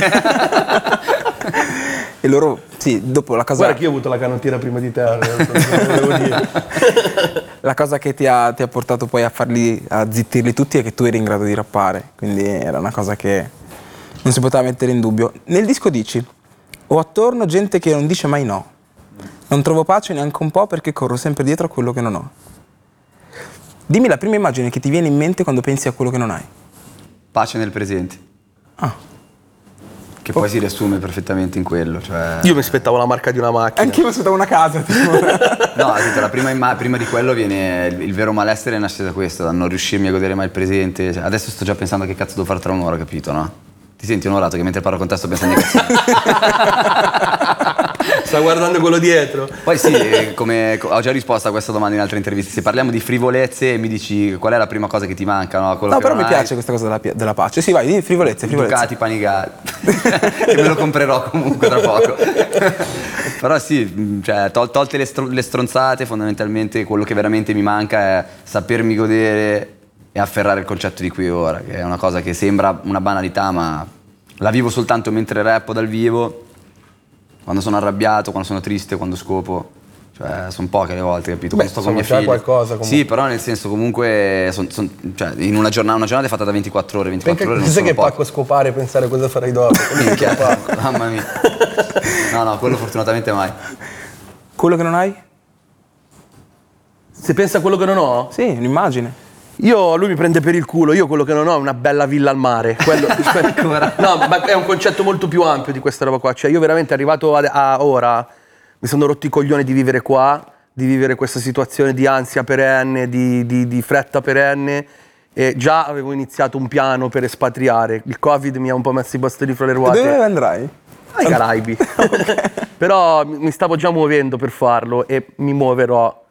Speaker 1: e loro, sì, dopo la cosa,
Speaker 2: Guarda che io ho avuto la canottiera prima di te, eh, volevo dire. <laughs>
Speaker 1: la cosa che ti ha, ti ha portato poi a farli, a zittirli tutti è che tu eri in grado di rappare. Quindi era una cosa che non si poteva mettere in dubbio. Nel disco dici, ho attorno gente che non dice mai no. Non trovo pace neanche un po' perché corro sempre dietro a quello che non ho. Dimmi la prima immagine che ti viene in mente quando pensi a quello che non hai.
Speaker 3: Pace nel presente.
Speaker 1: Ah.
Speaker 3: Che poi si riassume perfettamente in quello. Cioè...
Speaker 2: Io mi aspettavo la marca di una macchina.
Speaker 1: Anche io mi aspettavo una casa. tipo. <laughs>
Speaker 3: No, senti, la prima, imma- prima di quello viene il, il vero malessere nasce da questo, da non riuscirmi a godere mai il presente. Cioè, adesso sto già pensando a che cazzo devo fare tra un'ora, capito, no? Ti senti onorato che mentre parlo con te sto pensando ai cazzo. <laughs>
Speaker 2: Sta guardando quello dietro.
Speaker 3: Poi sì, eh, come ho già risposto a questa domanda in altre interviste, se parliamo di frivolezze mi dici qual è la prima cosa che ti manca, no? Quello
Speaker 1: No, però mi
Speaker 3: hai.
Speaker 1: piace questa cosa della, della pace. Sì, vai, di frivolezze, frivolezze.
Speaker 3: Ducati Panigale <laughs> che me lo comprerò comunque tra poco <laughs> però sì mh, cioè, tol- tolte le, stro- le stronzate fondamentalmente quello che veramente mi manca è sapermi godere e afferrare il concetto di qui e ora che è una cosa che sembra una banalità ma la vivo soltanto mentre rappo dal vivo quando sono arrabbiato quando sono triste quando scopo cioè, sono poche le volte, capito?
Speaker 2: Beh,
Speaker 3: sto con mia figlia.
Speaker 2: qualcosa comunque.
Speaker 3: Sì, però nel senso comunque son- son- cioè, in una giornata, una giornata è fatta da 24 ore, 24 ore non sono
Speaker 2: che
Speaker 3: poche.
Speaker 2: pacco scopare e pensare cosa farai dopo? <laughs>
Speaker 3: Minchia, <laughs> mamma mia. No, no, quello fortunatamente mai.
Speaker 1: Quello che non hai?
Speaker 2: Se pensa a quello che non ho,
Speaker 1: Sì, un'immagine.
Speaker 2: Io lui mi prende per il culo, io quello che non ho è una bella villa al mare. Quello- <laughs> no, ma è un concetto molto più ampio di questa roba qua. Cioè, io veramente arrivato a, a ora mi sono rotti i coglioni di vivere qua, di vivere questa situazione di ansia perenne, di, di- di fretta perenne. E già avevo iniziato un piano per espatriare. Il Covid mi ha un po' messo i bastoni fra le ruote.
Speaker 1: Dove andrai?
Speaker 2: ai Caraibi. <laughs> Però mi stavo già muovendo per farlo e mi muoverò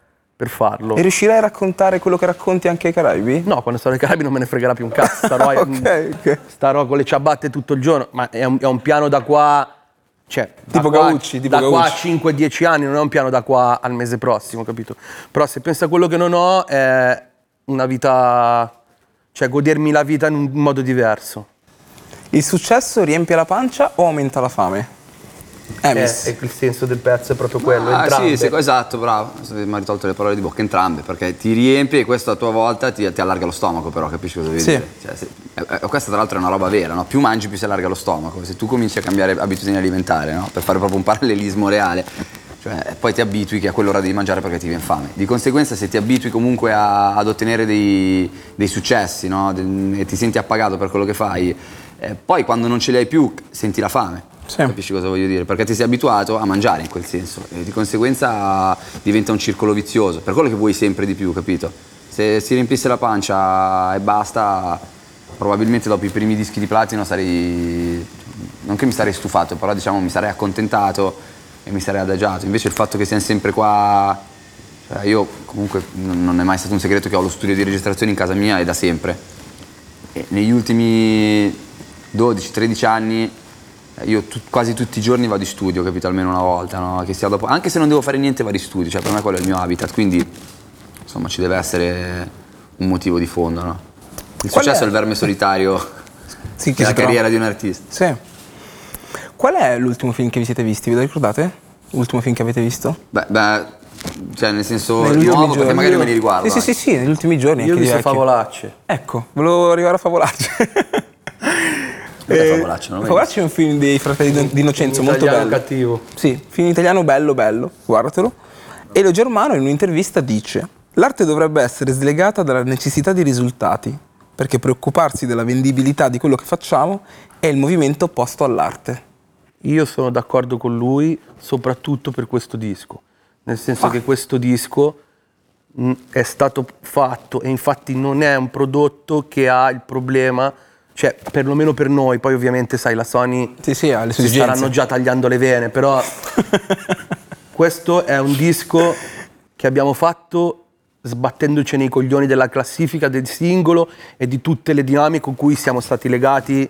Speaker 2: per farlo.
Speaker 1: E riuscirai a raccontare quello che racconti anche ai Caraibi?
Speaker 2: No, quando sarò ai Caraibi non me ne fregherà più un cazzo. Starò, <laughs>
Speaker 1: Ok, ok.
Speaker 2: starò con le ciabatte tutto il giorno, ma è un, è un piano da qua. Cioè, da
Speaker 1: Tipo
Speaker 2: qua-
Speaker 1: Gaucci, tipo
Speaker 2: da qua a
Speaker 1: Gaucci.
Speaker 2: 5-10 anni, non è un piano da qua al mese prossimo, capito? Però se penso a quello che non ho, è una vita. cioè godermi la vita in un modo diverso.
Speaker 1: Il successo riempie la pancia o aumenta la fame?
Speaker 2: Eh,
Speaker 1: Emis.
Speaker 2: e il senso del pezzo è proprio quello.
Speaker 3: Ah,
Speaker 2: entrambe.
Speaker 3: sì, sì, esatto, bravo. Mi ha ritolto le parole di bocca entrambe, perché ti riempie e questo a tua volta ti, ti allarga lo stomaco, però capisci cosa devi
Speaker 1: Sì.
Speaker 3: dire? Cioè, se- eh, eh, questa tra l'altro è una roba vera, no? Più mangi più si allarga lo stomaco. Se tu cominci a cambiare abitudini alimentari, no? Per fare proprio un parallelismo reale, cioè, poi ti abitui che a quell'ora devi mangiare perché ti viene fame. Di conseguenza se ti abitui comunque a- ad ottenere dei, dei successi, no? De- e ti senti appagato per quello che fai, eh, poi quando non ce li hai più senti la fame.
Speaker 1: Sì.
Speaker 3: Capisci cosa voglio dire? Perché ti sei abituato a mangiare in quel senso e di conseguenza diventa un circolo vizioso, per quello che vuoi sempre di più, capito? Se si riempisse la pancia e basta, probabilmente dopo i primi dischi di platino sarei, non che mi sarei stufato, però diciamo mi sarei accontentato e mi sarei adagiato. Invece il fatto che siamo sempre qua, cioè io comunque non è mai stato un segreto che ho lo studio di registrazione in casa mia e da sempre. E negli ultimi 12-13 anni io tu- quasi tutti i giorni vado in studio, capito? Almeno una volta, no? Che sia dopo- anche se non devo fare niente vado in studio, cioè per me quello è il mio habitat, quindi insomma ci deve essere un motivo di fondo, no? Il
Speaker 1: Qual
Speaker 3: successo
Speaker 1: è?
Speaker 3: è il verme solitario <laughs>
Speaker 1: Sì,
Speaker 3: della
Speaker 1: si trova-
Speaker 3: carriera di un artista.
Speaker 1: Sì. Qual è l'ultimo film che vi siete visti? Vi lo ricordate? L'ultimo film che avete visto?
Speaker 3: Beh, beh, cioè nel senso
Speaker 1: Negli
Speaker 3: nuovo perché
Speaker 1: giorni.
Speaker 3: magari me li riguardo.
Speaker 1: Sì, sì, sì, sì, negli ultimi giorni.
Speaker 2: Io ho visto. Favolacce.
Speaker 1: Ecco, volevo arrivare a Favolacce. <laughs> Eh?
Speaker 3: Non mai
Speaker 1: Favolacce è un film dei fratelli Di- Innocenzo,
Speaker 2: In
Speaker 1: molto bello.
Speaker 2: cattivo.
Speaker 1: Sì, film italiano bello, bello, guardatelo. Elio Germano in un'intervista dice: L'arte dovrebbe essere slegata dalla necessità di risultati, perché preoccuparsi della vendibilità di quello che facciamo è il movimento opposto all'arte.
Speaker 2: Io sono d'accordo con lui soprattutto per questo disco, nel senso
Speaker 1: Ah.
Speaker 2: che questo disco mh, è stato fatto e infatti non è un prodotto che ha il problema, cioè perlomeno per noi, poi ovviamente sai la Sony
Speaker 1: Sì, sì, ha le sue
Speaker 2: si
Speaker 1: esigenze.
Speaker 2: staranno già tagliando le vene, però <laughs> questo è un disco che abbiamo fatto sbattendoci nei coglioni della classifica del singolo e di tutte le dinamiche con cui siamo stati legati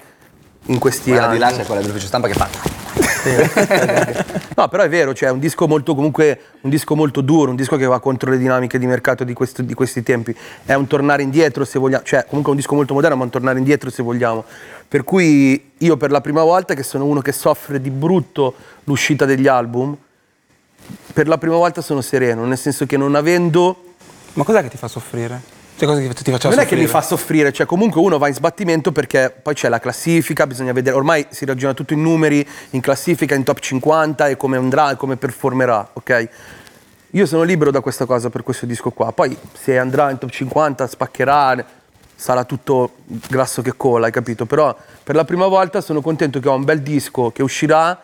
Speaker 2: in questi
Speaker 3: Quella
Speaker 2: anni.
Speaker 3: di là c'è quella dell'ufficio stampa che fa. <laughs>
Speaker 2: No, però è vero, cioè è un disco molto comunque un disco molto duro, un disco che va contro le dinamiche di mercato di, questo- di questi tempi. È un tornare indietro se vogliamo, cioè comunque è un disco molto moderno, ma un tornare indietro se vogliamo. Per cui io per la prima volta che sono uno che soffre di brutto l'uscita degli album, per la prima volta sono sereno, nel senso che non avendo
Speaker 1: Ma cos'è che ti fa soffrire? Cioè, cosa che ti faceva
Speaker 2: non è che mi fa soffrire, cioè comunque uno va in sbattimento perché poi c'è la classifica, bisogna vedere, ormai si ragiona tutto in numeri, in classifica, in top 50 e come andrà e come performerà, ok? Io sono libero da questa cosa per questo disco qua, poi se andrà in top 50 spaccherà, sarà tutto grasso che cola, hai capito? Però per la prima volta sono contento che ho un bel disco che uscirà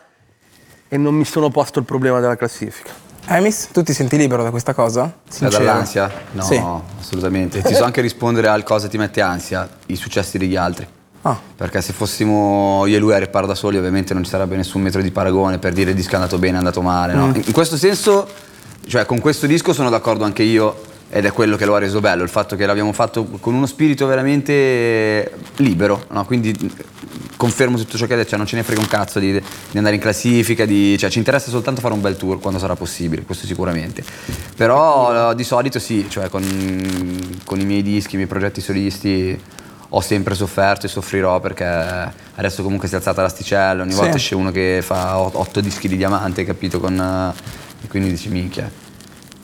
Speaker 2: e non mi sono posto il problema della classifica.
Speaker 1: Emis, tu ti senti libero da questa cosa? Sincero.
Speaker 3: dall'ansia? No,
Speaker 1: Sì.
Speaker 3: assolutamente. <laughs> Ti so anche rispondere al cosa ti mette ansia, i successi degli altri.
Speaker 1: Ah.
Speaker 3: Perché se fossimo io e lui a riparo da soli, ovviamente non ci sarebbe nessun metro di paragone per dire il disco è andato bene, è andato male.
Speaker 1: Mm.
Speaker 3: no? In in questo senso, cioè con questo disco sono d'accordo anche io ed è quello che lo ha reso bello, il fatto che l'abbiamo fatto con uno spirito veramente libero, no? quindi confermo tutto ciò che ha detto, cioè non ce ne frega un cazzo di, di andare in classifica, di- cioè ci interessa soltanto fare un bel tour quando sarà possibile, questo sicuramente. Però di solito sì, cioè con, con i miei dischi, i miei progetti solisti ho sempre sofferto e soffrirò perché adesso comunque si è alzata l'asticella, ogni
Speaker 1: Sì.
Speaker 3: volta esce uno che fa ot- otto dischi di diamante, capito? Con, eh, e quindi dici minchia.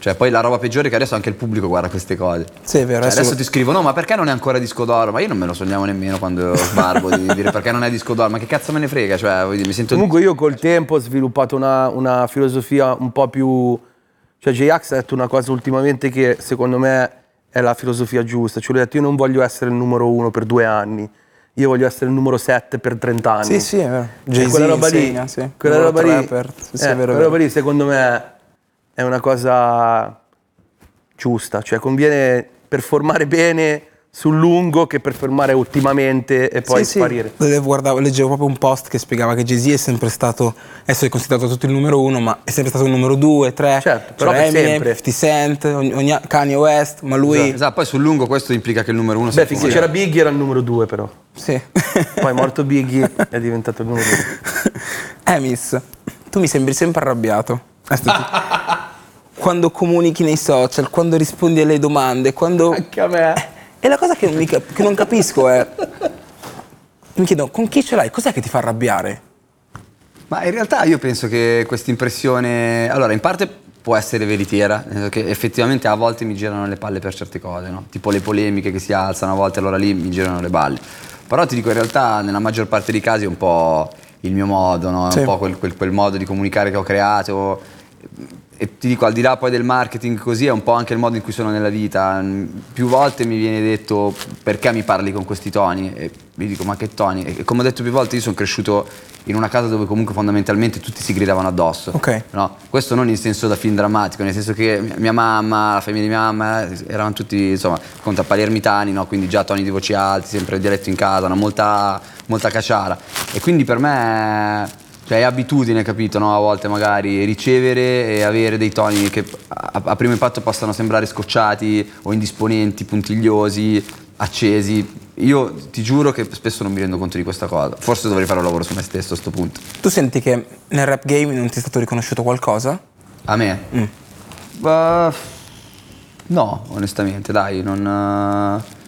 Speaker 3: Cioè poi la roba peggiore è che adesso anche il pubblico guarda queste cose.
Speaker 1: Sì, è vero.
Speaker 3: Cioè,
Speaker 1: adesso-
Speaker 3: adesso ti scrivono, no, ma perché non è ancora disco d'oro? Ma io non me lo sogniamo nemmeno quando sbarbo di dire perché non è disco d'oro, ma che cazzo me ne frega? Cioè, dire, mi sento.
Speaker 2: Comunque io col tempo ho sviluppato una, una filosofia un po' più... Cioè J-Ax ha detto una cosa ultimamente che secondo me è la filosofia giusta. Cioè lui ha detto io non voglio essere il numero uno per due anni, io voglio essere il numero sette per 30 anni.
Speaker 1: Sì, sì, è vero.
Speaker 2: Cioè,
Speaker 1: Jay-Z
Speaker 2: quella roba lì,
Speaker 1: insegna, sì.
Speaker 2: quella roba lì,
Speaker 1: per- sì, sì,
Speaker 2: eh,
Speaker 1: è vero,
Speaker 2: quella
Speaker 1: vero.
Speaker 2: roba lì secondo me è una cosa giusta, cioè conviene performare bene sul lungo che performare ottimamente e poi
Speaker 1: Sì, sì.
Speaker 2: sparire.
Speaker 1: Le- Guardavo, leggevo proprio un post che spiegava che Jay-Z è sempre stato, adesso è considerato tutto il numero uno, ma è sempre stato il numero due, tre.
Speaker 2: Certo, però
Speaker 1: C'era
Speaker 2: per
Speaker 1: Eminem,
Speaker 2: sempre.
Speaker 1: 50 Cent, ogni- ogni- Kanye West, ma lui...
Speaker 3: Esatto, poi sul lungo questo implica che il numero uno
Speaker 2: Beh, finché c'era Biggie era il numero due però.
Speaker 1: Sì.
Speaker 2: Poi morto <laughs> Biggie è diventato il numero due.
Speaker 1: Emis, tu mi sembri sempre arrabbiato. <laughs> Quando comunichi nei social, quando rispondi alle domande, quando...
Speaker 2: Anche a me.
Speaker 1: E la cosa che non, mi cap- che non capisco è... Mi chiedo, con chi ce l'hai? Cos'è che ti fa arrabbiare?
Speaker 3: Ma in realtà io penso che questa impressione, allora in parte può essere veritiera, nel senso che effettivamente a volte mi girano le palle per certe cose, no? tipo le polemiche che si alzano, a volte allora lì mi girano le balle. Però ti dico in realtà nella maggior parte dei casi è un po' il mio modo, no? è
Speaker 1: Sì.
Speaker 3: un po' quel, quel- quel modo di comunicare che ho creato. E ti dico, al di là poi del marketing così, è un po' anche il modo in cui sono nella vita. Più volte mi viene detto perché mi parli con questi toni? E vi dico, ma che toni? E come ho detto più volte, io sono cresciuto in una casa dove comunque fondamentalmente tutti si gridavano addosso.
Speaker 1: Ok.
Speaker 3: No? Questo non in senso da film drammatico, nel senso che mia- mamma, la famiglia di mia mamma erano tutti insomma conta palermitani, no? quindi già toni di voci alti, sempre il dialetto in casa, no? molta, molta caciara. E quindi per me cioè, è abitudine, capito? No? A volte magari ricevere e avere dei toni che a, a primo impatto possano sembrare scocciati o indisponenti, puntigliosi, accesi. Io ti giuro che spesso non mi rendo conto di questa cosa. Forse dovrei fare un lavoro su me stesso a sto punto.
Speaker 1: Tu senti che nel rap game non ti è stato riconosciuto qualcosa?
Speaker 3: A me? Bah, no, onestamente, dai, non... eh,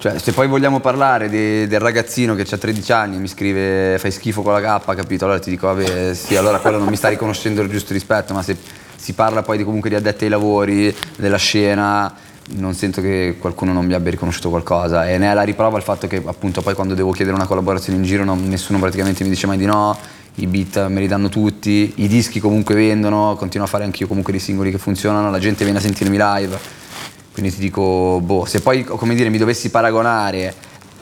Speaker 3: Cioè, se poi vogliamo parlare de- del ragazzino che ha 13 anni e mi scrive fai schifo con la K, capito? Allora ti dico, vabbè, sì, allora quello non mi sta riconoscendo il giusto rispetto, ma se si parla poi di, comunque di addetti ai lavori, della scena, non sento che qualcuno non mi abbia riconosciuto qualcosa e ne è la riprova il fatto che appunto poi quando devo chiedere una collaborazione in giro non- nessuno praticamente mi dice mai di no, i beat me li danno tutti, i dischi comunque vendono, continuo a fare anch'io comunque dei singoli che funzionano, la gente viene a sentirmi live. Quindi ti dico, boh, se poi come dire mi dovessi paragonare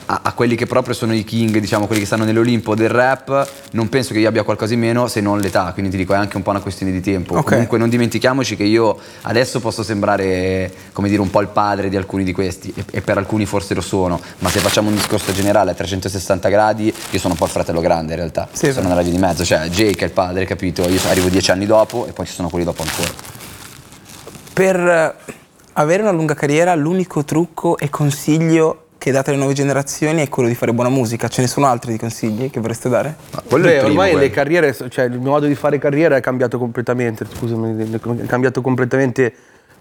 Speaker 3: a, a quelli che proprio sono i king, diciamo, quelli che stanno nell'Olimpo del rap, non penso che io abbia qualcosa in meno se non l'età, quindi ti dico è anche un po' una questione di tempo.
Speaker 1: Ok.
Speaker 3: Comunque non dimentichiamoci che io adesso posso sembrare, come dire, un po' il padre di alcuni di questi e, e per alcuni forse lo sono, ma se facciamo un discorso generale a 360 gradi, io sono un po' il fratello grande in realtà,
Speaker 1: Sì,
Speaker 3: sono nella via di mezzo, cioè Jake è il padre, capito? Io arrivo dieci anni dopo e poi ci sono quelli dopo ancora.
Speaker 1: Per avere una lunga carriera, l'unico trucco e consiglio che date alle nuove generazioni è quello di fare buona musica. Ce ne sono altri di consigli che vorreste dare?
Speaker 3: Ma quello è
Speaker 2: Beh,
Speaker 3: il primo,
Speaker 2: ormai
Speaker 3: quello.
Speaker 2: le carriere, cioè il mio modo di fare carriera è cambiato completamente, scusami, è cambiato completamente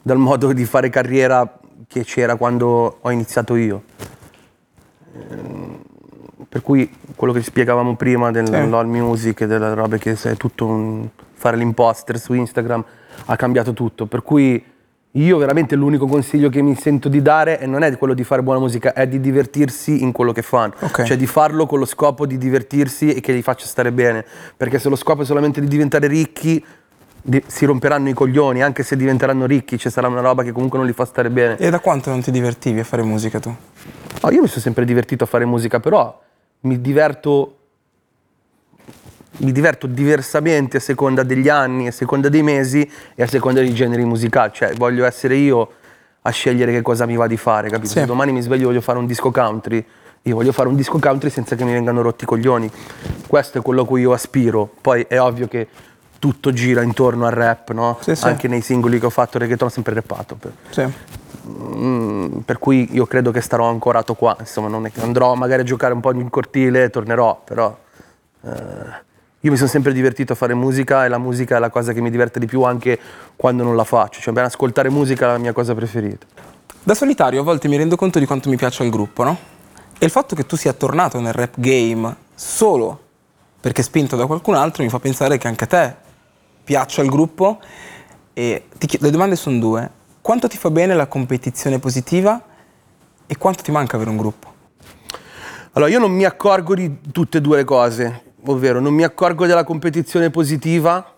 Speaker 2: dal modo di fare carriera che c'era quando ho iniziato io. Ehm, Per cui quello che spiegavamo prima del
Speaker 1: Sì.
Speaker 2: LOL Music e delle robe che è tutto un- fare l'imposter su Instagram ha cambiato tutto. Per cui io veramente l'unico consiglio che mi sento di dare non è quello di fare buona musica, è di divertirsi in quello che fanno.
Speaker 1: Ok.
Speaker 2: Cioè di farlo con lo scopo di divertirsi e che li faccia stare bene. Perché se lo scopo è solamente di diventare ricchi, di- si romperanno i coglioni, anche se diventeranno ricchi, ci sarà una roba che comunque non li fa stare bene.
Speaker 1: E da quanto non ti divertivi a fare musica tu?
Speaker 2: No, io mi sono sempre divertito a fare musica, però mi diverto. Mi diverto diversamente a seconda degli anni, a seconda dei mesi e a seconda dei generi musicali. Cioè, voglio essere io a scegliere che cosa mi va di fare, capito?
Speaker 1: Sì.
Speaker 2: Se domani mi sveglio e voglio fare un disco country, io voglio fare un disco country senza che mi vengano rotti i coglioni. Questo è quello a cui io aspiro. Poi è ovvio che tutto gira intorno al rap, no?
Speaker 1: Sì, sì.
Speaker 2: Anche nei singoli che ho fatto reggaeton ho sempre rappato. per-
Speaker 1: Sì.
Speaker 2: Mm, per cui io credo che starò ancorato qua, insomma, non è che andrò magari a giocare un po' in cortile tornerò, però eh, io mi sono sempre divertito a fare musica e la musica è la cosa che mi diverte di più anche quando non la faccio, cioè per ascoltare musica è la mia cosa preferita.
Speaker 1: Da solitario a volte mi rendo conto di quanto mi piaccia il gruppo, no? E il fatto che tu sia tornato nel rap game solo perché spinto da qualcun altro mi fa pensare che anche a te piaccia il gruppo e ti le domande sono due. Quanto ti fa bene la competizione positiva e quanto ti manca avere un gruppo?
Speaker 2: Allora, io non mi accorgo di tutte e due le cose, ovvero non mi accorgo della competizione positiva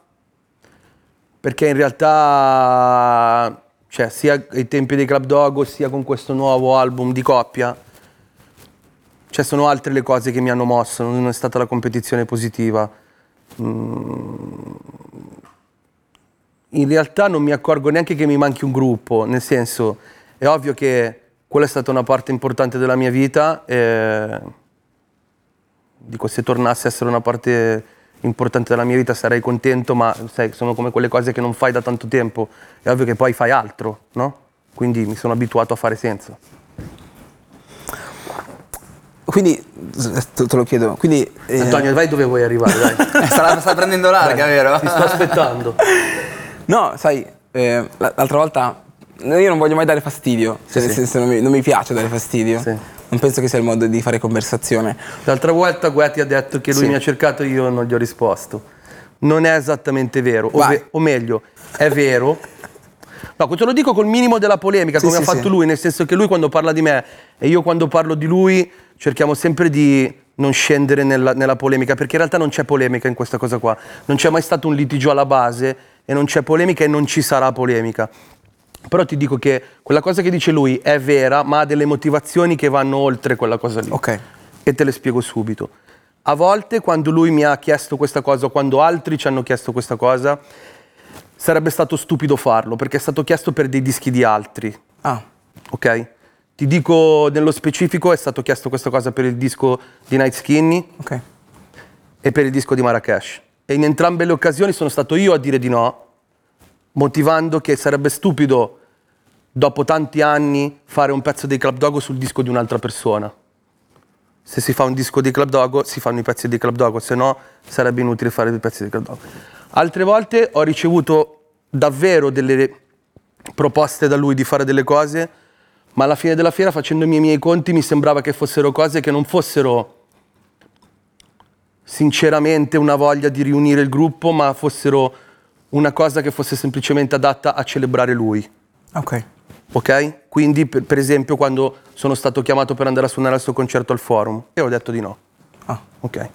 Speaker 2: perché in realtà, cioè, sia ai tempi dei Club Dogo sia con questo nuovo album di coppia, cioè sono altre le cose che mi hanno mosso, non è stata la competizione positiva. Mm. In realtà non mi accorgo neanche che mi manchi un gruppo, nel senso, è ovvio che quella è stata una parte importante della mia vita. E dico, se tornasse a essere una parte importante della mia vita sarei contento, ma sai, sono come quelle cose che non fai da tanto tempo. È ovvio che poi fai altro, no? Quindi mi sono abituato a fare senza.
Speaker 1: Quindi, te te lo chiedo, quindi... eh,
Speaker 2: Antonio, vai dove vuoi arrivare, dai.
Speaker 3: Eh, <laughs> sta, sta prendendo larga, vero?
Speaker 2: Ti sto aspettando. <laughs>
Speaker 1: No, sai, eh, l'altra volta io non voglio mai dare fastidio, cioè
Speaker 2: Sì,
Speaker 1: nel
Speaker 2: sì.
Speaker 1: senso non mi, non mi piace dare fastidio.
Speaker 2: Sì.
Speaker 1: Non penso che sia il modo di fare conversazione.
Speaker 2: L'altra volta Guetti ha detto che lui
Speaker 1: Sì.
Speaker 2: mi ha cercato e io non gli ho risposto. Non è esattamente vero, o, ve- o meglio, è vero. No, te lo dico col minimo della polemica,
Speaker 1: Sì,
Speaker 2: come
Speaker 1: sì,
Speaker 2: ha fatto lui, nel senso che lui quando parla di me e io quando parlo di lui cerchiamo sempre di non scendere nella, nella polemica, perché in realtà non c'è polemica in questa cosa qua. Non c'è mai stato un litigio alla base e non c'è polemica e non ci sarà polemica. Però ti dico che quella cosa che dice lui è vera, ma ha delle motivazioni che vanno oltre quella cosa lì
Speaker 1: Ok.
Speaker 2: e te le spiego subito. A volte quando lui mi ha chiesto questa cosa o quando altri ci hanno chiesto questa cosa, sarebbe stato stupido farlo perché è stato chiesto per dei dischi di altri,
Speaker 1: Ah,
Speaker 2: ok? Ti dico nello specifico, è stato chiesto questa cosa per il disco di Night Skinny
Speaker 1: ok.
Speaker 2: e per il disco di Marrakesh. E in entrambe le occasioni sono stato io a dire di no, motivando che sarebbe stupido dopo tanti anni fare un pezzo dei Club Dogo sul disco di un'altra persona. Se si fa un disco di Club Dogo, si fanno i pezzi di Club Dogo, se no sarebbe inutile fare dei pezzi di Club Dogo. Altre volte ho ricevuto davvero delle proposte da lui di fare delle cose, ma alla fine della fiera, facendomi i miei conti, mi sembrava che fossero cose che non fossero sinceramente una voglia di riunire il gruppo, ma fossero una cosa che fosse semplicemente adatta a celebrare lui.
Speaker 1: Ok.
Speaker 2: Ok? Quindi, per, per esempio, quando sono stato chiamato per andare a suonare al suo concerto al forum, io ho detto di no.
Speaker 1: Ah,
Speaker 2: Ok.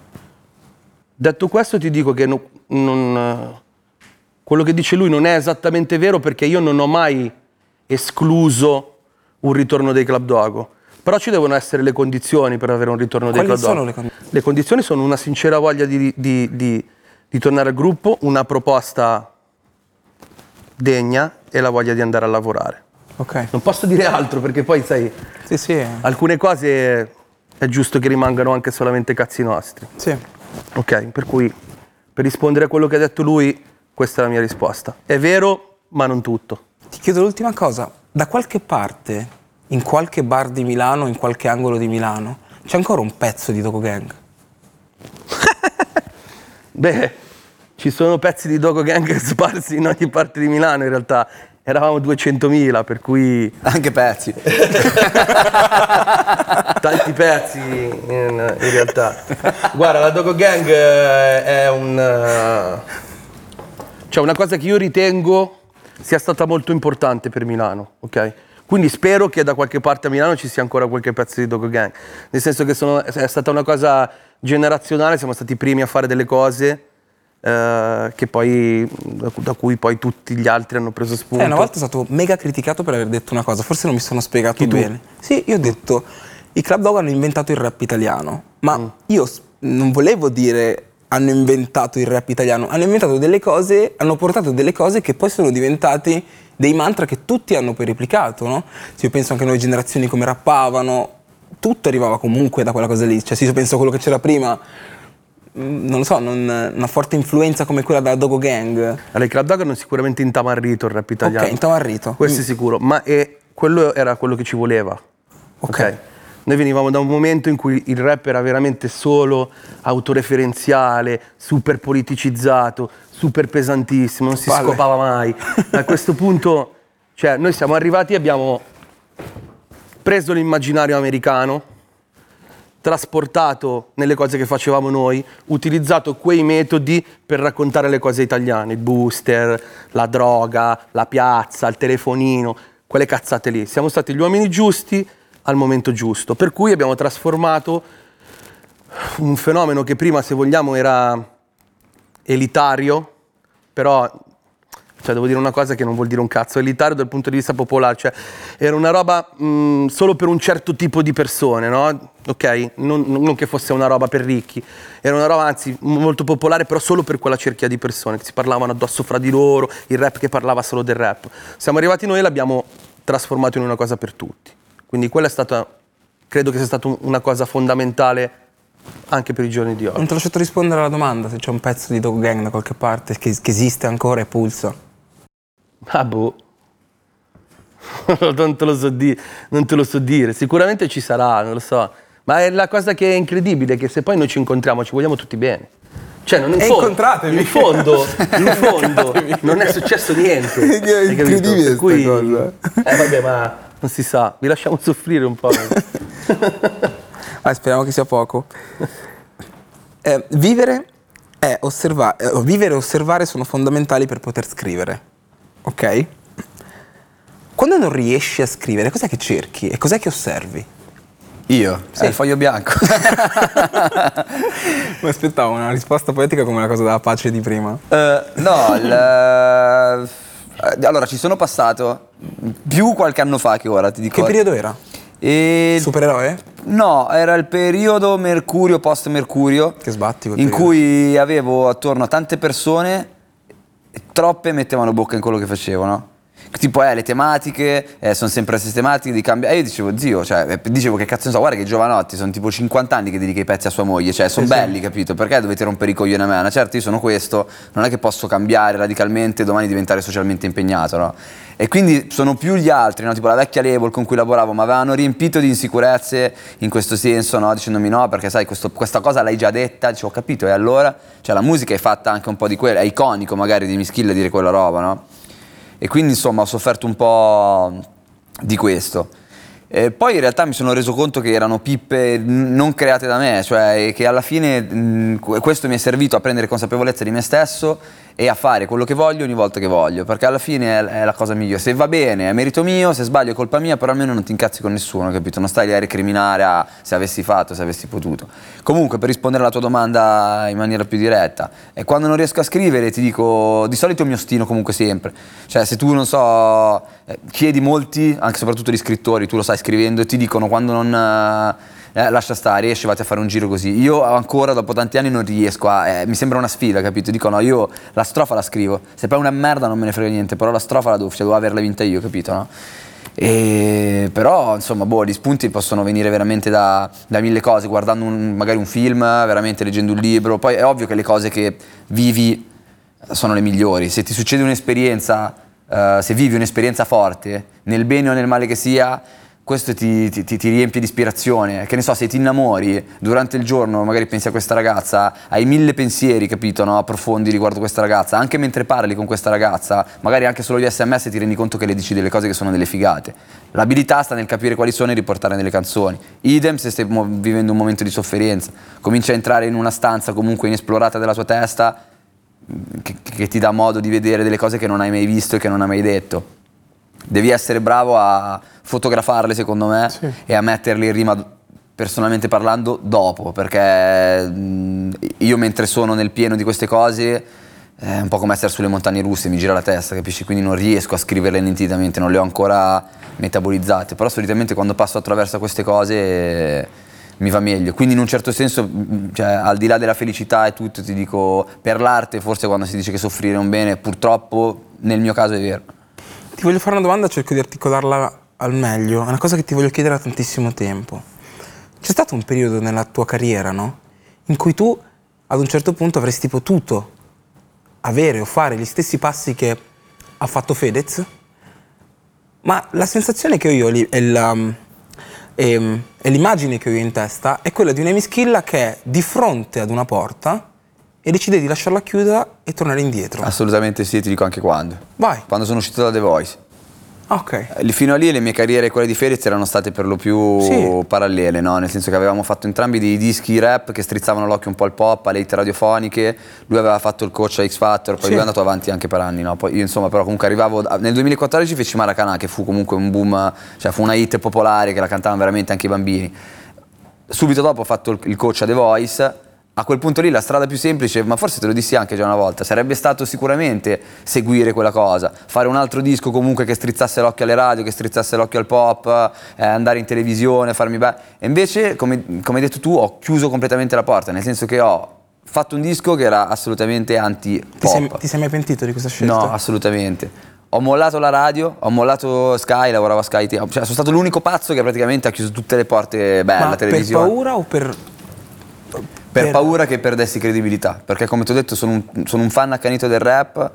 Speaker 2: Detto questo, ti dico che no- non, quello che dice lui non è esattamente vero perché io non ho mai escluso un ritorno dei Club Dogo. Però ci devono essere le condizioni per avere un ritorno dei
Speaker 1: Quali
Speaker 2: Club
Speaker 1: sono
Speaker 2: Dogo.
Speaker 1: le condizioni?
Speaker 2: Le condizioni sono una sincera voglia di, di- di- di tornare al gruppo, una proposta degna e la voglia di andare a lavorare.
Speaker 1: ok.
Speaker 2: Non posso dire altro perché poi, sai,
Speaker 1: Sì, sì.
Speaker 2: alcune cose è giusto che rimangano anche solamente cazzi nostri.
Speaker 1: Sì.
Speaker 2: Ok, per cui per rispondere a quello che ha detto lui, questa è la mia risposta. È vero, ma non tutto.
Speaker 1: Ti chiedo l'ultima cosa. Da qualche parte, in qualche bar di Milano, in qualche angolo di Milano, c'è ancora un pezzo di Dogo Gang? <laughs>
Speaker 2: Beh, ci sono pezzi di Dogo Gang <laughs> sparsi in ogni parte di Milano in realtà. Eravamo 200.000, per cui
Speaker 3: Anche pezzi. <laughs>
Speaker 2: tanti pezzi in, in realtà. Guarda, la Dogo Gang eh, è un... eh, cioè una cosa che io ritengo sia stata molto importante per Milano, ok? Quindi spero che da qualche parte a Milano ci sia ancora qualche pezzo di Dogo Gang. Nel senso che sono- è stata una cosa generazionale, siamo stati i primi a fare delle cose eh, che poi, da, cui poi tutti gli altri hanno preso spunto.
Speaker 1: Eh, una volta sono stato mega criticato per aver detto una cosa, forse non mi sono spiegato
Speaker 2: Chi tu?
Speaker 1: bene. Sì, io ho detto, i Club Dog hanno inventato il rap italiano, ma
Speaker 2: Mm.
Speaker 1: io non volevo dire hanno inventato il rap italiano, hanno inventato delle cose, hanno portato delle cose che poi sono diventati dei mantra che tutti hanno poi replicato, no? Se io penso anche a noi generazioni come rappavano, tutto arrivava comunque da quella cosa lì, cioè se io penso a quello che c'era prima, mm, non lo so, non- una forte influenza come quella della Dogo Gang.
Speaker 2: Allora, i Club Dog hanno sicuramente intamarrito il rap italiano.
Speaker 1: Ok, intamarrito.
Speaker 2: Questo è sicuro, ma è- quello era quello che ci voleva.
Speaker 1: Ok.
Speaker 2: ok? Noi venivamo da un momento in cui il rap era veramente solo autoreferenziale, super politicizzato, super pesantissimo, non si
Speaker 1: Palle.
Speaker 2: scopava mai. <laughs> A questo punto, cioè, noi siamo arrivati e abbiamo preso l'immaginario americano, trasportato nelle cose che facevamo noi, utilizzato quei metodi per raccontare le cose italiane, il booster, la droga, la piazza, il telefonino, quelle cazzate lì. Siamo stati gli uomini giusti al momento giusto, per cui abbiamo trasformato un fenomeno che prima, se vogliamo, era elitario, però cioè devo dire una cosa che non vuol dire un cazzo, elitario dal punto di vista popolare, cioè era una roba mh, solo per un certo tipo di persone, no? Ok? Non, non che fosse una roba per ricchi, era una roba anzi molto popolare, però solo per quella cerchia di persone che si parlavano addosso fra di loro, il rap che parlava solo del rap. Siamo arrivati noi e l'abbiamo trasformato in una cosa per tutti. Quindi quella è stata, credo che sia stata un- una cosa fondamentale anche per i giorni di oggi.
Speaker 1: Non ti ho lasciato rispondere alla domanda se c'è un pezzo di Dog Gang da qualche parte che, che esiste ancora e pulsa.
Speaker 2: Ah boh. <laughs> non, te lo so di- non te lo so dire. Sicuramente ci sarà, non lo so. Ma è la cosa che è incredibile, che se poi noi ci incontriamo ci vogliamo tutti bene. Cioè, non in
Speaker 1: E
Speaker 2: fondo, in fondo, <laughs> in fondo non è successo niente. <laughs>
Speaker 1: È incredibile
Speaker 2: Per cui,
Speaker 1: sta cosa.
Speaker 2: Eh vabbè, ma non si sa, vi lasciamo soffrire un po'.
Speaker 1: Ah, speriamo che sia poco. Eh, vivere, è osserva- eh, vivere e osservare sono fondamentali per poter scrivere. Ok? Quando non riesci a scrivere, cos'è che cerchi e cos'è che osservi?
Speaker 3: Io? Sì. il foglio bianco. <laughs>
Speaker 1: Mi aspettavo una risposta poetica come la cosa della pace di prima.
Speaker 3: Eh, no, il, eh, allora ci sono passato più qualche anno fa che ora, ti dico.
Speaker 1: Che periodo era?
Speaker 3: E
Speaker 1: Supereroe?
Speaker 3: No, era il periodo Mercurio, post Mercurio,
Speaker 1: Che sbatti
Speaker 3: in
Speaker 1: periodo.
Speaker 3: cui avevo attorno a tante persone, troppe mettevano bocca in quello che facevo, no? Tipo, eh, le tematiche, eh, sono sempre le stesse tematiche, di cambia... E io dicevo, zio, cioè, eh, dicevo che cazzo ne so, guarda che Giovanotti, sono tipo 50 anni che dedica i pezzi a sua moglie, cioè, sono belli, capito? Perché dovete rompere i coglioni a me? No, certo, io sono questo, non è che posso cambiare radicalmente domani diventare socialmente impegnato, no? E quindi sono più gli altri, no? tipo la vecchia label con cui lavoravo, mi avevano riempito di insicurezze in questo senso, no? dicendomi no, perché sai, questo- questa cosa l'hai già detta, dicevo, ho capito, e allora? Cioè la musica è fatta anche un po' di quello, è iconico magari di Mischilla dire quella roba, no? E quindi insomma ho sofferto un po' di questo. E poi in realtà mi sono reso conto che erano pippe non create da me, cioè che alla fine mh, que- questo mi è servito a prendere consapevolezza di me stesso e a fare quello che voglio ogni volta che voglio, perché alla fine è, è la cosa migliore. Se va bene è merito mio, se sbaglio è colpa mia, però almeno non ti incazzi con nessuno, capito? Non stai lì a recriminare a se avessi fatto, se avessi potuto. Comunque, per rispondere alla tua domanda in maniera più diretta, e quando non riesco a scrivere ti dico, di solito mi ostino comunque sempre. Cioè, se tu, non so, eh, chiedi molti, anche soprattutto gli scrittori, tu lo sai scrivendo, e ti dicono quando non... eh, eh, lascia stare, esci, vatti a fare un giro così. Io ancora dopo tanti anni non riesco a. eh, mi sembra una sfida, capito? Dico no, io la strofa la scrivo. Se poi è una merda non me ne frega niente, però la strofa la devo, cioè, devo averla vinta io, capito? No? E, però insomma, boh, gli spunti possono venire veramente da, da mille cose, guardando un- magari un film, veramente leggendo un libro. Poi è ovvio che le cose che vivi sono le migliori. Se ti succede un'esperienza, eh, se vivi un'esperienza forte, nel bene o nel male che sia, questo ti, ti- ti- riempie di ispirazione. Che ne so, se ti innamori durante il giorno, magari pensi a questa ragazza, hai mille pensieri, capito, no? profondi riguardo questa ragazza. Anche mentre parli con questa ragazza, magari anche solo gli sms ti rendi conto che le dici delle cose che sono delle figate. L'abilità sta nel capire quali sono e riportarle nelle canzoni. Idem se stai vivendo un momento di sofferenza. Cominci a entrare in una stanza comunque inesplorata della tua testa che, che ti dà modo di vedere delle cose che non hai mai visto e che non hai mai detto. Devi essere bravo a fotografarle, secondo me, e a metterle in rima, personalmente parlando, dopo, perché mh, io mentre sono nel pieno di queste cose è un po' come essere sulle montagne russe, mi gira la testa, capisci? Quindi non riesco a scriverle nitidamente, non le ho ancora metabolizzate, però solitamente quando passo attraverso queste cose mi va meglio. Quindi in un certo senso, mh, cioè, al di là della felicità e tutto, ti dico, per l'arte forse quando si dice che soffrire è un bene, purtroppo nel mio caso è vero.
Speaker 1: Ti voglio fare una domanda, cerco di articolarla al meglio. È una cosa che ti voglio chiedere da tantissimo tempo. C'è stato un periodo nella tua carriera, no? In cui tu ad un certo punto avresti potuto avere o fare gli stessi passi che ha fatto Fedez, ma la sensazione che ho io e, la- e- e l'immagine che ho io in testa è quella di una Mischilla che è di fronte ad una porta e decide di lasciarla chiusa e tornare indietro.
Speaker 3: Assolutamente sì, ti dico anche quando.
Speaker 1: Vai.
Speaker 3: Quando sono uscito da The Voice.
Speaker 1: Ok.
Speaker 3: Eh, Fino a lì le mie carriere e quelle di Fedez erano state per lo più
Speaker 1: Sì.
Speaker 3: parallele, no? nel senso che avevamo fatto entrambi dei dischi rap che strizzavano l'occhio un po' al pop, alle hit radiofoniche, lui aveva fatto il coach a X Factor, poi
Speaker 1: Sì.
Speaker 3: lui è andato avanti anche per anni, no? poi io insomma però comunque arrivavo, nel 2014 feci Maracanã che fu comunque un boom, cioè fu una hit popolare che la cantavano veramente anche i bambini. Subito dopo ho fatto il- il coach a The Voice. A quel punto lì la strada più semplice, ma forse te lo dissi anche già una volta, sarebbe stato sicuramente seguire quella cosa, fare un altro disco comunque che strizzasse l'occhio alle radio, che strizzasse l'occhio al pop, eh, andare in televisione, farmi bene. E invece, come, come hai detto tu, ho chiuso completamente la porta, nel senso che ho fatto un disco che era assolutamente
Speaker 1: Ti
Speaker 3: anti-pop.
Speaker 1: sei, ti sei mai pentito di questa scelta?
Speaker 3: No, assolutamente. Ho mollato la radio, ho mollato Sky, lavoravo a Sky, cioè, sono stato l'unico pazzo che praticamente ha chiuso tutte le porte belle, la
Speaker 1: per
Speaker 3: televisione.
Speaker 1: paura o per...
Speaker 3: Per
Speaker 1: per-
Speaker 3: paura che perdessi credibilità, perché come ti ho detto sono un, sono un fan accanito del rap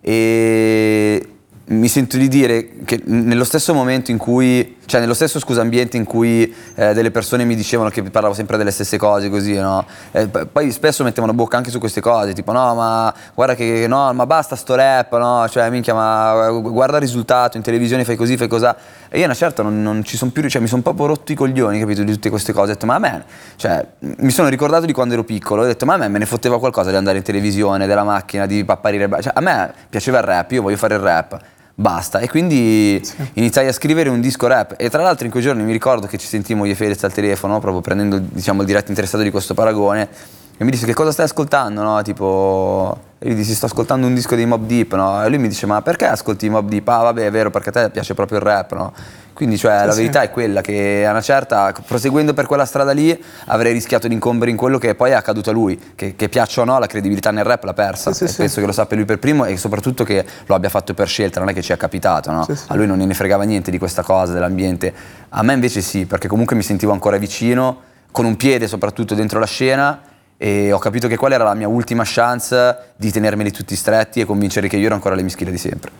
Speaker 3: e mi sento di dire che nello stesso momento in cui, cioè nello stesso scusa ambiente in cui eh, delle persone mi dicevano che parlavo sempre delle stesse cose così, no? Eh, poi spesso mettevano bocca anche su queste cose, tipo no ma guarda che no, ma basta sto rap, no? Cioè minchia ma guarda il risultato, in televisione fai così, fai cos'ha. E io una certa non, non ci sono più, cioè mi sono proprio rotto i coglioni, capito, di tutte queste cose. Ho detto ma a me, cioè mi sono ricordato di quando ero piccolo, ho detto ma a me me ne fotteva qualcosa di andare in televisione, della macchina, di apparire, cioè a me piaceva il rap, io voglio fare il rap. Basta, e quindi iniziai a scrivere un disco rap. E tra l'altro in quei giorni mi ricordo che ci sentimmo io e Fedez al telefono, proprio prendendo diciamo, il diretto interessato di questo paragone. E mi disse che cosa stai ascoltando, no? Tipo. E gli dissi sto ascoltando un disco dei Mob Deep, no? E lui mi dice: Ma perché ascolti i Mob Deep? Ah, vabbè, è vero, perché a te piace proprio il rap, no? Quindi cioè, la
Speaker 1: sì.
Speaker 3: verità è quella che a una certa, proseguendo per quella strada lì, avrei rischiato di incombere in quello che poi è accaduto a lui, che, che piaccia o no, la credibilità nel rap l'ha persa.
Speaker 1: Sì, sì, sì.
Speaker 3: penso che lo sappia lui per primo e soprattutto che lo abbia fatto per scelta, non è che ci è capitato, no?
Speaker 1: Sì, sì.
Speaker 3: A lui non ne fregava niente di questa cosa, dell'ambiente. A me invece sì, perché comunque mi sentivo ancora vicino, con un piede soprattutto dentro la scena e ho capito che quella era la mia ultima chance di tenermeli tutti stretti e convincere che io ero ancora le mischile di sempre.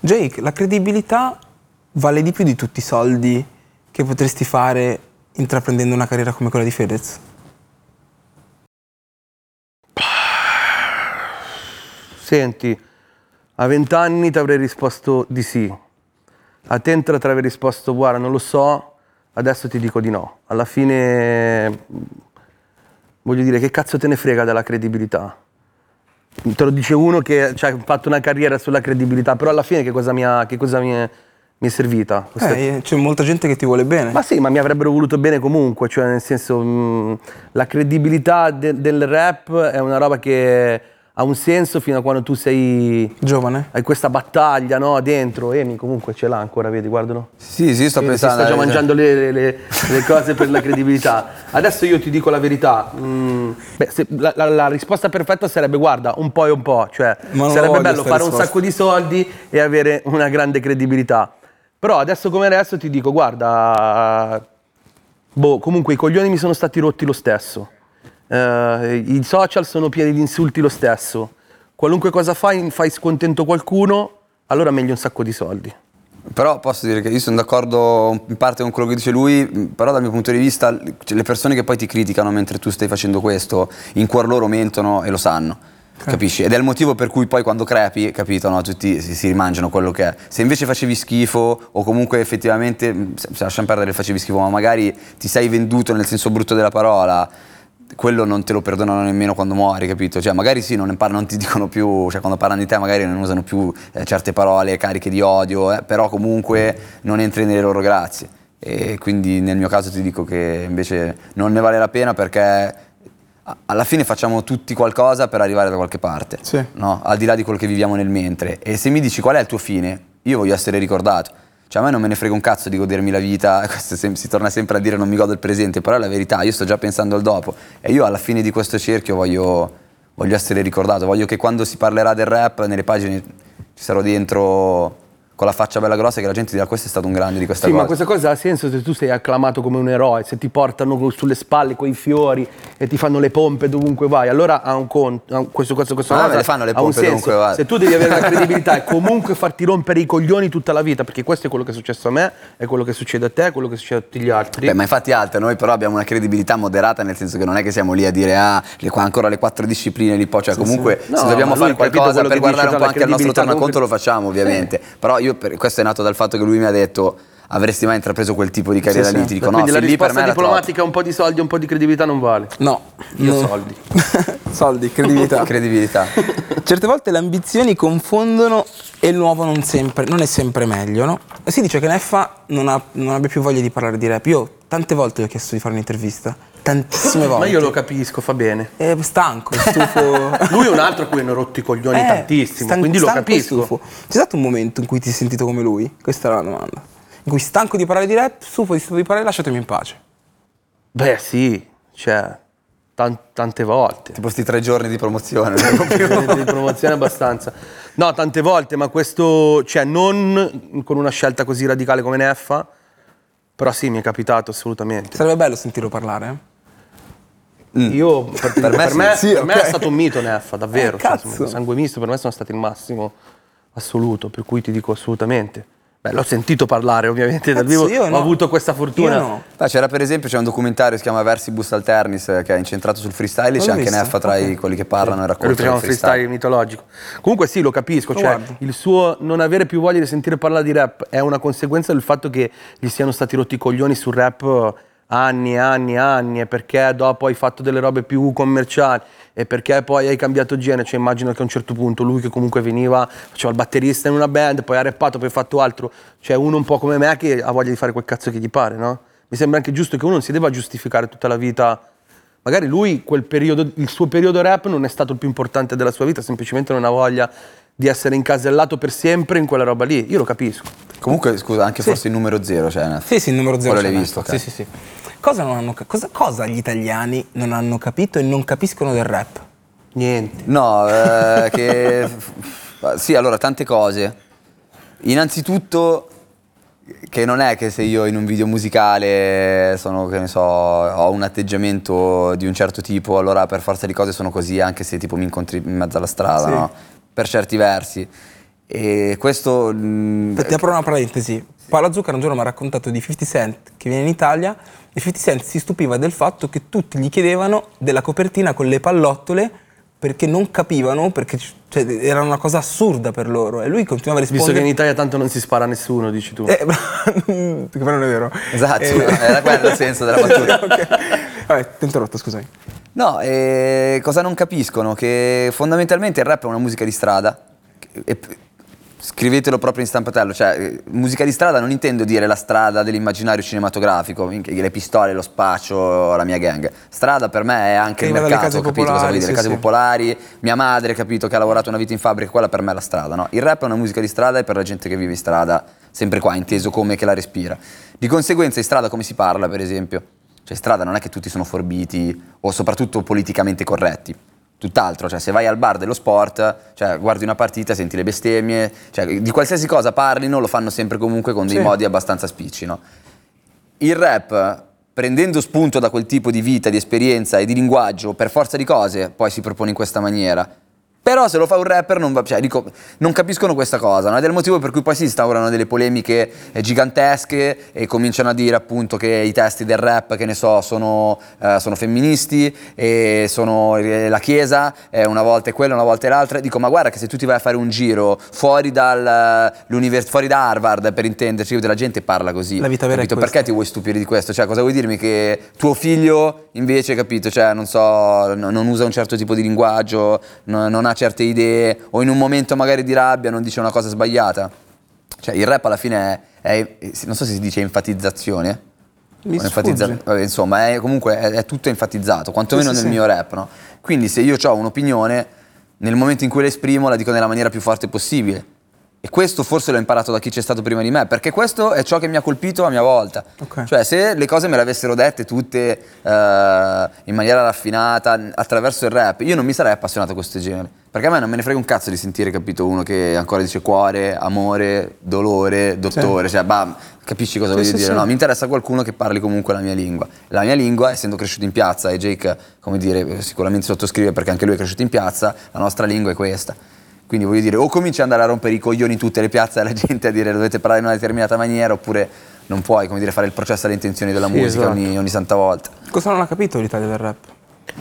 Speaker 1: Jake, la credibilità vale di più di tutti i soldi che potresti fare intraprendendo una carriera come quella di Fedez?
Speaker 2: Senti, a vent'anni ti avrei risposto di sì. A te ti avrei risposto guarda non lo so, adesso ti dico di no. Alla fine voglio dire che cazzo te ne frega della credibilità? Te lo dice uno che cioè, ha fatto una carriera sulla credibilità, però alla fine che cosa mi, ha- che cosa mi è, mi è servita? Questa-
Speaker 1: Eh, c'è molta gente che ti vuole bene.
Speaker 2: ma sì, ma mi avrebbero voluto bene comunque, cioè nel senso mh, la credibilità de- del rap è una roba che ha un senso fino a quando tu sei
Speaker 1: Giovane?
Speaker 2: hai questa battaglia no, dentro, Emi comunque ce l'ha ancora, vedi, guardalo.
Speaker 3: Sì, sì, sto
Speaker 2: si
Speaker 3: pensando.
Speaker 2: sta già mangiando le, le- le- cose per la credibilità. Adesso io ti dico la verità. mm, beh, se- la, la- la risposta perfetta sarebbe guarda, un po' e un po'. Cioè, sarebbe bello fare un
Speaker 1: risposta.
Speaker 2: sacco di soldi e avere una grande credibilità. Però adesso come adesso ti dico, guarda, boh, comunque i coglioni mi sono stati rotti lo stesso. Eh, I social sono pieni di insulti lo stesso. Qualunque cosa fai, fai scontento qualcuno, allora meglio un sacco di soldi.
Speaker 3: Però posso dire che io sono d'accordo in parte con quello che dice lui, però dal mio punto di vista cioè, le persone che poi ti criticano mentre tu stai facendo questo, in cuor loro mentono e lo sanno. Capisci? Ed è il motivo per cui poi quando crepi, capito, no? tutti si, si rimangiano quello che è. Se invece facevi schifo o comunque effettivamente, se, se lasciamo perdere facevi schifo, ma magari ti sei venduto nel senso brutto della parola, quello non te lo perdonano nemmeno quando muori, capito? Cioè, magari sì, non, par- non ti dicono più, cioè quando parlano di te magari non usano più eh, certe parole cariche di odio, eh, però comunque non entri nelle loro grazie. E quindi nel mio caso ti dico che invece non ne vale la pena perché alla fine facciamo tutti qualcosa per arrivare da qualche parte,
Speaker 1: Sì.
Speaker 3: no? al di là di quello che viviamo nel mentre. E se mi dici qual è il tuo fine, io voglio essere ricordato. Cioè a me non me ne frega un cazzo di godermi la vita, <laughs> questo sem- si torna sempre a dire non mi godo il presente, però è la verità, io sto già pensando al dopo. E io alla fine di questo cerchio voglio, voglio essere ricordato, voglio che quando si parlerà del rap nelle pagine ci sarò dentro con la faccia bella grossa che la gente dirà questo è stato un grande di questa
Speaker 2: Sì,
Speaker 3: cosa.
Speaker 2: ma questa cosa ha senso se tu sei acclamato come un eroe, se ti portano sulle spalle coi fiori e ti fanno le pompe dovunque vai, allora ha un conto, questo, questo, questo
Speaker 3: Ma
Speaker 2: cosa
Speaker 3: le fanno le pompe dovunque vai.
Speaker 2: Se tu devi avere la credibilità e comunque farti rompere i coglioni tutta la vita, perché questo è quello che è successo a me, è quello che succede a te, è quello che succede a tutti gli altri.
Speaker 3: Beh, ma infatti alta, noi però abbiamo una credibilità moderata, nel senso che non è che siamo lì a dire ah, le, qua- ancora le quattro discipline lì poi, cioè comunque
Speaker 2: No,
Speaker 3: se dobbiamo fare qualcosa per guardare un po'
Speaker 2: la
Speaker 3: anche al nostro tornaconto lo
Speaker 2: comunque-
Speaker 3: facciamo ovviamente, però io per- questo è nato dal fatto che lui mi ha detto avresti mai intrapreso quel tipo di carriera
Speaker 1: Sì,
Speaker 3: lì,
Speaker 1: sì.
Speaker 3: ti dico no,
Speaker 2: Quindi la
Speaker 3: lì per
Speaker 2: risposta diplomatica un po' di soldi, un po' di credibilità non vale.
Speaker 1: No.
Speaker 2: Io
Speaker 1: no.
Speaker 2: soldi. <laughs>
Speaker 1: soldi, credibilità. <laughs>
Speaker 3: credibilità.
Speaker 1: Certe volte le ambizioni confondono e il nuovo non, sempre, non è sempre meglio, no? Si dice che Neffa non, ha- non abbia più voglia di parlare di rap. Io tante volte gli ho chiesto di fare un'intervista. Tantissime volte.
Speaker 2: Ma io lo capisco, fa bene.
Speaker 1: È stanco, stufo. <laughs>
Speaker 2: Lui è un altro a cui hanno rotto i coglioni
Speaker 1: Eh,
Speaker 2: tantissimo,
Speaker 1: stan-
Speaker 2: quindi lo capisco.
Speaker 1: stufo. C'è stato un momento in cui ti sei sentito come lui? Questa era la domanda. In cui stanco di parlare di rap, stufo di, stufo di parlare, lasciatemi in pace.
Speaker 2: Beh, sì, cioè, tan- tante volte.
Speaker 3: tipo sti tre giorni di promozione. <laughs>
Speaker 2: di promozione abbastanza. No, tante volte, ma questo, cioè, non con una scelta così radicale come Neffa, però sì, mi è capitato assolutamente.
Speaker 1: Sarebbe bello sentirlo parlare. Eh?
Speaker 2: Io, per,
Speaker 3: Per me
Speaker 2: per
Speaker 3: sì.
Speaker 2: me,
Speaker 1: Sì,
Speaker 2: per me
Speaker 1: ok.
Speaker 2: è stato un mito Neffa, davvero.
Speaker 1: Eh,
Speaker 2: cioè, sangue misto per me sono stati il massimo assoluto, per cui ti dico assolutamente. Beh, l'ho sentito parlare ovviamente dal vivo,
Speaker 1: io
Speaker 2: ho
Speaker 1: no.
Speaker 2: avuto questa fortuna.
Speaker 1: Io no.
Speaker 3: Ah, c'era per esempio c'è un documentario che si chiama Versibus Alternis eh, che è incentrato sul freestyle e c'è anche
Speaker 1: visto,
Speaker 3: Neffa tra
Speaker 1: ok.
Speaker 3: i, quelli che parlano e
Speaker 2: Lui
Speaker 3: raccontano
Speaker 2: faceva un
Speaker 3: il
Speaker 2: freestyle mitologico. Comunque sì, lo capisco,
Speaker 1: Lo
Speaker 2: cioè
Speaker 1: guardo.
Speaker 2: il suo non avere più voglia di sentire parlare di rap è una conseguenza del fatto che gli siano stati rotti i coglioni sul rap anni e anni e anni e perché dopo hai fatto delle robe più commerciali e perché poi hai cambiato genere, cioè immagino che a un certo punto lui che comunque veniva, faceva il batterista in una band, poi ha rappato, poi ha fatto altro, cioè uno un po' come me che ha voglia di fare quel cazzo che gli pare, no? Mi sembra anche giusto che uno non si debba giustificare tutta la vita Magari lui, quel periodo, il suo periodo rap non è stato il più importante della sua vita, semplicemente non ha voglia di essere incasellato per sempre in quella roba lì. Io lo capisco.
Speaker 3: Comunque, scusa, anche forse il numero zero, cioè...
Speaker 1: Sì, sì, il numero zero.
Speaker 3: Quello l'hai
Speaker 1: c'è
Speaker 3: visto,
Speaker 1: Nesto.
Speaker 3: ok.
Speaker 1: Sì, sì, sì. Cosa, non hanno cosa, cosa gli italiani non hanno capito e non capiscono del rap?
Speaker 2: Niente.
Speaker 3: No, eh, che... <laughs> Sì, allora, tante cose. Innanzitutto che non è che se io in un video musicale sono, che ne so, ho un atteggiamento di un certo tipo, allora per forza di cose sono così anche se tipo mi incontri in mezzo alla strada,
Speaker 1: Sì.
Speaker 3: no? Per certi versi. E questo... mm,
Speaker 1: Ti apro una parentesi. Paolo Zucca un giorno mi ha raccontato di 50 Cent che viene in Italia e 50 Cent si stupiva del fatto che tutti gli chiedevano della copertina con le pallottole perché non capivano, perché cioè, era una cosa assurda per loro e lui continuava a
Speaker 2: Visto che
Speaker 1: rispondere...
Speaker 2: in Italia tanto non si spara a nessuno, dici tu.
Speaker 1: Eh, <laughs> che però non è vero.
Speaker 3: Esatto,
Speaker 1: Eh,
Speaker 3: era quello il senso della <laughs> battuta.
Speaker 1: ok. Vabbè, ti ho interrotto, scusami.
Speaker 3: No, e cosa non capiscono? Che fondamentalmente il rap è una musica di strada. E- scrivetelo proprio in stampatello, cioè eh, musica di strada non intendo dire la strada dell'immaginario cinematografico, le pistole, lo spaccio, la mia gang. Strada per me è anche
Speaker 1: Che
Speaker 3: il mercato,
Speaker 1: case
Speaker 3: capito cosa vuol dire?
Speaker 1: sì,
Speaker 3: case
Speaker 1: sì.
Speaker 3: popolari, mia madre, capito, che ha lavorato una vita in fabbrica, quella per me è la strada, no? Il rap è una musica di strada e per la gente che vive in strada, sempre qua, inteso come che la respira. Di conseguenza in strada come si parla, per esempio? Cioè in strada non è che tutti sono forbiti o soprattutto politicamente corretti. Tutt'altro, cioè se vai al bar dello sport, cioè guardi una partita, senti le bestemmie, cioè di qualsiasi cosa parlino lo fanno sempre comunque con dei
Speaker 1: Sì.
Speaker 3: modi abbastanza spicci, no? Il rap, prendendo spunto da quel tipo di vita, di esperienza e di linguaggio, per forza di cose, poi si propone in questa maniera. Però se lo fa un rapper non, va, cioè, dico, non capiscono questa cosa, no? ed è il motivo per cui poi si instaurano delle polemiche eh, gigantesche e cominciano a dire appunto che i testi del rap, che ne so, sono, eh, sono femministi e sono eh, la chiesa, eh, una volta è quella, una volta è l'altra. Dico, ma guarda che se tu ti vai a fare un giro fuori, dal, fuori da Harvard, per intenderci, la gente parla così.
Speaker 1: La vita vera è
Speaker 3: capito? Perché ti vuoi stupire di questo? Cioè, cosa vuoi dirmi? Che tuo figlio invece, capito? Cioè, non so, no- non usa un certo tipo di linguaggio, no- non ha certe idee, o in un momento magari di rabbia non dice una cosa sbagliata. Cioè, il rap alla fine è, è- non so se si dice enfatizzazione.
Speaker 1: Mi
Speaker 3: enfatizza- insomma, è, comunque è, è tutto enfatizzato, quantomeno
Speaker 1: sì,
Speaker 3: nel
Speaker 1: sì.
Speaker 3: mio rap, no? Quindi se io ho un'opinione, nel momento in cui la esprimo la dico nella maniera più forte possibile. E questo forse l'ho imparato da chi c'è stato prima di me, perché questo è ciò che mi ha colpito a mia volta.
Speaker 1: Ok.
Speaker 3: Cioè, se le cose me le avessero dette tutte eh, in maniera raffinata, attraverso il rap, io non mi sarei appassionato a questo genere. Perché a me non me ne frega un cazzo di sentire, capito, uno che ancora dice cuore, amore, dolore, dottore, cioè, bah, capisci cosa voglio
Speaker 1: sì,
Speaker 3: dire?
Speaker 1: sì.
Speaker 3: No, mi interessa qualcuno che parli comunque la mia lingua. La mia lingua, essendo cresciuto in piazza, e Jake, come dire, sicuramente sottoscrive perché anche lui è cresciuto in piazza, la nostra lingua è questa. Quindi voglio dire, o cominci ad andare a rompere i coglioni in tutte le piazze alla gente a dire dovete parlare in una determinata maniera, oppure non puoi, come dire, fare il processo alle intenzioni della
Speaker 2: Sì,
Speaker 3: musica
Speaker 2: esatto.
Speaker 3: ogni, ogni santa volta.
Speaker 1: Cosa non ha capito l'Italia del rap?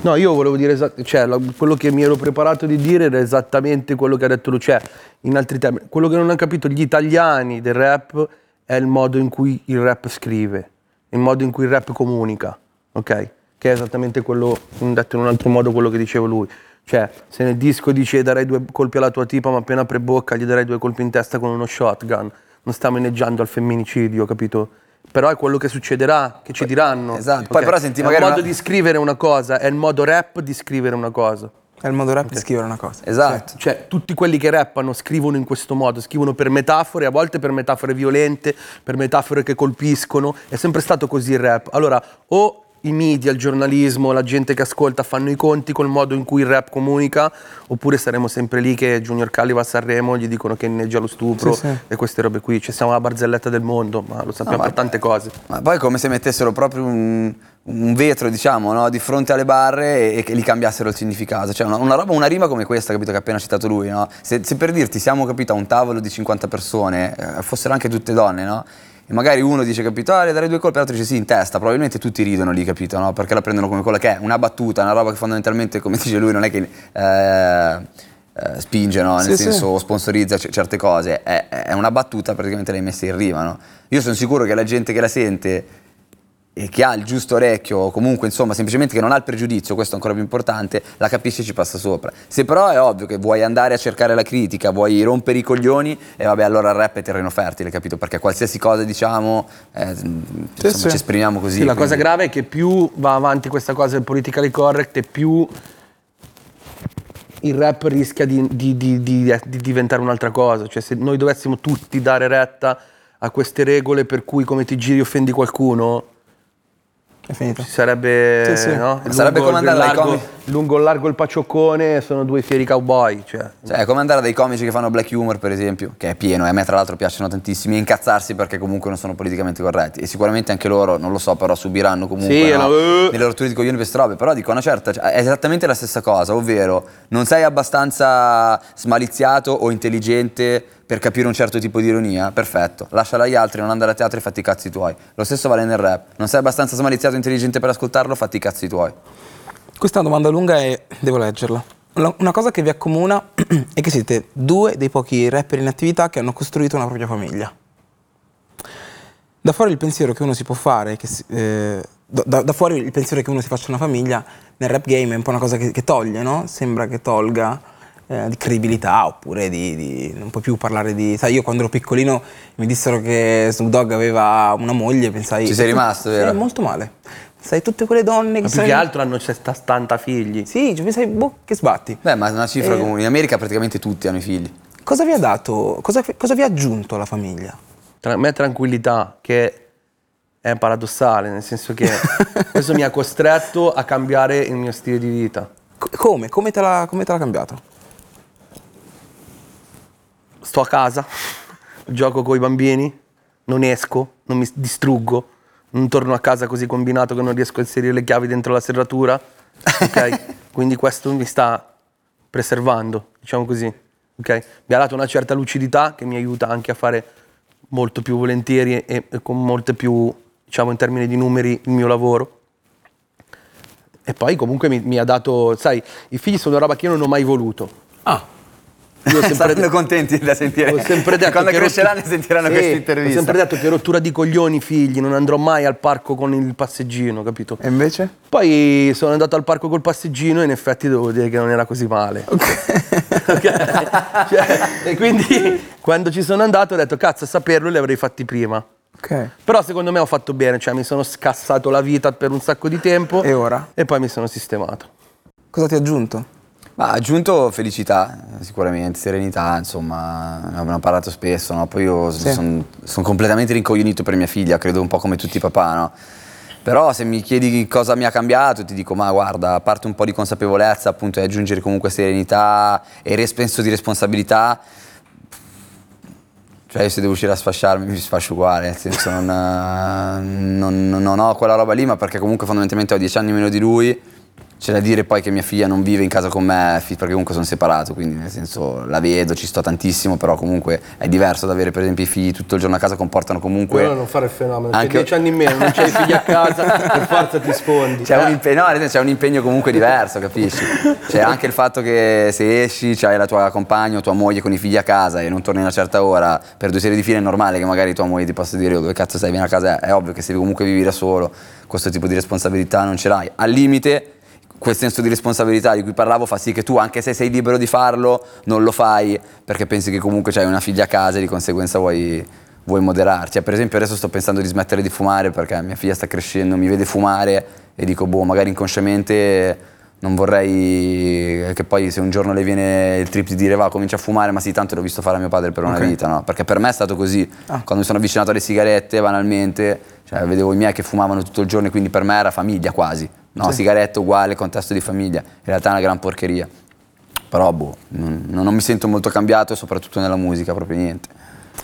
Speaker 2: No, io volevo dire esatt- cioè, la- quello che mi ero preparato di dire era esattamente quello che ha detto lui, cioè, in altri termini, quello che non hanno capito gli italiani del rap è il modo in cui il rap scrive, il modo in cui il rap comunica, ok? Che è esattamente quello, detto in un altro modo, quello che diceva lui. Cioè, se nel disco dice darei due colpi alla tua tipa, ma appena apre bocca gli darei due colpi in testa con uno shotgun, non stiamo inneggiando al femminicidio, capito? Però è quello che succederà, che ci diranno.
Speaker 3: esatto. Poi
Speaker 2: ok?
Speaker 3: però senti
Speaker 2: È
Speaker 3: magari
Speaker 2: un modo
Speaker 3: una-
Speaker 2: di scrivere una cosa, è il modo rap di scrivere una cosa.
Speaker 1: È il modo rap di scrivere una cosa.
Speaker 3: Esatto.
Speaker 2: Cioè, tutti quelli che rappano scrivono in questo modo, scrivono per metafore, a volte per metafore violente, per metafore che colpiscono. È sempre stato così il rap. Allora, o i media, il giornalismo, la gente che ascolta fanno i conti col modo in cui il rap comunica, oppure saremo sempre lì che Junior Cali va a Sanremo, gli dicono che inneggia lo stupro
Speaker 1: Sì, sì.
Speaker 2: e queste robe qui. Ci siamo la barzelletta del mondo, ma lo sappiamo
Speaker 3: ma-
Speaker 2: per tante cose.
Speaker 3: Ma poi è come se mettessero proprio un, un vetro, diciamo, no, di fronte alle barre e, e che gli cambiassero il significato. Cioè una, una roba, una rima come questa, capito, che ha appena citato lui, no? Se, se per dirti siamo, capito, a un tavolo di 50 persone, eh, fossero anche tutte donne, no? E magari uno dice, capito, ah, le darei due colpi, l'altro dice sì, in testa. Probabilmente tutti ridono lì, capito, no? Perché la prendono come quella che è, una battuta, una roba che fondamentalmente, come <laughs> dice lui, non è che... eh, eh, spinge, no? nel
Speaker 1: Sì, sì.
Speaker 3: senso sponsorizza c- certe cose, è, è una battuta praticamente l'hai messa in rima. No? Io sono sicuro che la gente che la sente che ha il giusto orecchio, o comunque insomma semplicemente che non ha il pregiudizio, questo è ancora più importante, la capisce e ci passa sopra. Se però è ovvio che vuoi andare a cercare la critica, vuoi rompere i coglioni, e vabbè allora il rap è terreno fertile, capito? Perché qualsiasi cosa diciamo, eh, insomma,
Speaker 1: sì.
Speaker 3: ci esprimiamo così.
Speaker 2: Sì, la cosa
Speaker 3: quindi-
Speaker 2: grave è che più va avanti questa cosa del politically correct e più il rap rischia di- di- di- di diventare un'altra cosa. Cioè se noi dovessimo tutti dare retta a queste regole per cui come ti giri offendi qualcuno,
Speaker 1: È finito.
Speaker 2: ci sarebbe...
Speaker 1: Sì, sì.
Speaker 2: no?
Speaker 3: Sarebbe
Speaker 2: Lungo
Speaker 3: come andare dai
Speaker 2: largo,
Speaker 3: comici.
Speaker 2: lungo il largo il pacioccone sono due fieri cowboy. Cioè.
Speaker 3: Cioè, è come andare a dei comici che fanno black humor, per esempio, che è pieno, e a me tra l'altro piacciono tantissimi, e incazzarsi perché comunque non sono politicamente corretti. E sicuramente anche loro, non lo so, però subiranno comunque
Speaker 2: Sì,
Speaker 3: no,
Speaker 2: no, eh.
Speaker 3: delle rotture di coglioni per queste robe. Però dico una certa, cioè, è esattamente la stessa cosa, ovvero non sei abbastanza smaliziato o intelligente per capire un certo tipo di ironia, perfetto, lasciala agli altri, non andare a teatro e fatti i cazzi tuoi. Lo stesso vale nel rap, non sei abbastanza smaliziato o intelligente per ascoltarlo, fatti i cazzi tuoi.
Speaker 1: Questa è una domanda lunga e devo leggerla. La- Una cosa che vi accomuna <clears throat> è che siete due dei pochi rapper in attività che hanno costruito una propria famiglia. Da fuori il pensiero che uno si può fare, che si- eh, da- da fuori il pensiero che uno si faccia una famiglia, nel rap game è un po' una cosa che, che toglie, no? Sembra che tolga eh, di credibilità oppure di, di- non puoi più parlare di... Sai, io quando ero piccolino mi dissero che Snoop Dogg aveva una moglie, pensai...
Speaker 3: Ci sei rimasto,
Speaker 1: Sì,
Speaker 3: vero?
Speaker 1: molto male. Sai, tutte quelle donne che
Speaker 2: Ma più
Speaker 1: sono-
Speaker 2: che altro hanno c'è sta- tanta figli.
Speaker 1: sì, cioè, pensai, boh, che sbatti.
Speaker 3: Beh, ma è una cifra
Speaker 1: Eh.
Speaker 3: comune. In America praticamente tutti hanno i figli.
Speaker 1: Cosa vi ha dato, cosa, cosa vi ha aggiunto alla famiglia?
Speaker 2: Tra me tranquillità, che è paradossale, nel senso che <laughs> questo mi ha costretto a cambiare il mio stile di vita.
Speaker 1: Co- come? Come te l'ha, come te l'ha cambiato?
Speaker 2: Sto a casa, gioco con i bambini, non esco, non mi distruggo, non torno a casa così combinato che non riesco a inserire le chiavi dentro la serratura. Ok? <laughs> Quindi questo mi sta preservando, diciamo così. Ok? Mi ha dato una certa lucidità che mi aiuta anche a fare molto più volentieri e, e con molte più, diciamo in termini di numeri, il mio lavoro. E poi comunque mi, mi ha dato, sai, i figli sono una roba che io non ho mai voluto.
Speaker 1: Ah,
Speaker 2: Io ho sempre
Speaker 3: Saranno contenti da sentire.
Speaker 2: ho sempre detto
Speaker 3: Quando cresceranno
Speaker 2: rottu-
Speaker 3: sentiranno
Speaker 2: Sì,
Speaker 3: questa
Speaker 2: Ho
Speaker 3: intervista.
Speaker 2: sempre detto che rottura di coglioni figli, non andrò mai al parco con il passeggino, capito?
Speaker 1: e invece?
Speaker 2: Poi sono andato al parco col passeggino e in effetti devo dire che non era così male. <laughs> Ok? Cioè, e quindi quando ci sono andato ho detto cazzo a saperlo li avrei fatti prima.
Speaker 1: Ok.
Speaker 2: Però secondo me ho fatto bene, cioè mi sono scassato la vita per un sacco di tempo
Speaker 1: E ora?
Speaker 2: e poi mi sono sistemato.
Speaker 1: Cosa ti ha aggiunto?
Speaker 3: Ma ha aggiunto felicità, sicuramente, serenità, insomma, ne abbiamo parlato spesso, no? Poi io
Speaker 1: Sì.
Speaker 3: sono completamente rincoglionito per mia figlia, credo un po' come tutti i papà, no? Però se mi chiedi cosa mi ha cambiato, ti dico, ma guarda, a parte un po' di consapevolezza, appunto, e aggiungere comunque serenità e res- senso di responsabilità, cioè io se devo uscire a sfasciarmi mi sfascio uguale, nel senso non, non- non ho quella roba lì, ma perché comunque fondamentalmente ho dieci anni meno di lui, c'è da dire poi che mia figlia non vive in casa con me perché comunque sono separato, quindi nel senso la vedo, ci sto tantissimo, però comunque è diverso da avere per esempio i figli tutto il giorno a casa, comportano comunque...
Speaker 2: non fare il fenomeno,
Speaker 3: Anche-
Speaker 2: dieci anni in meno, non c'hai i figli a <laughs> casa, per forza ti sfondi.
Speaker 3: C'è un, impegno, no, c'è un impegno comunque diverso, capisci? C'è <laughs> anche il fatto che se esci, c'hai la tua compagna o tua moglie con i figli a casa e non torni a una certa ora per due serie di file, è normale che magari tua moglie ti possa dire "Oh, dove cazzo sei, vieni a casa, è ovvio che se comunque vivi da solo, questo tipo di responsabilità non ce l'hai. Al limite, quel senso di responsabilità di cui parlavo fa sì che tu, anche se sei libero di farlo, non lo fai perché pensi che comunque c'hai una figlia a casa e di conseguenza vuoi, vuoi moderarti. Cioè, per esempio adesso sto pensando di smettere di fumare perché mia figlia sta crescendo, mi vede fumare e dico, boh, magari inconsciamente non vorrei che poi se un giorno le viene il trip di dire va, comincia a fumare, ma sì, tanto l'ho visto fare a mio padre per una
Speaker 1: Ok.
Speaker 3: vita, no? Perché per me è stato così. Quando mi sono avvicinato alle sigarette, banalmente, cioè, vedevo i miei che fumavano tutto il giorno e quindi per me era famiglia quasi. No, sigarette uguale, contesto di famiglia. In realtà è una gran porcheria. Però, boh, non, non mi sento molto cambiato, soprattutto nella musica, proprio niente.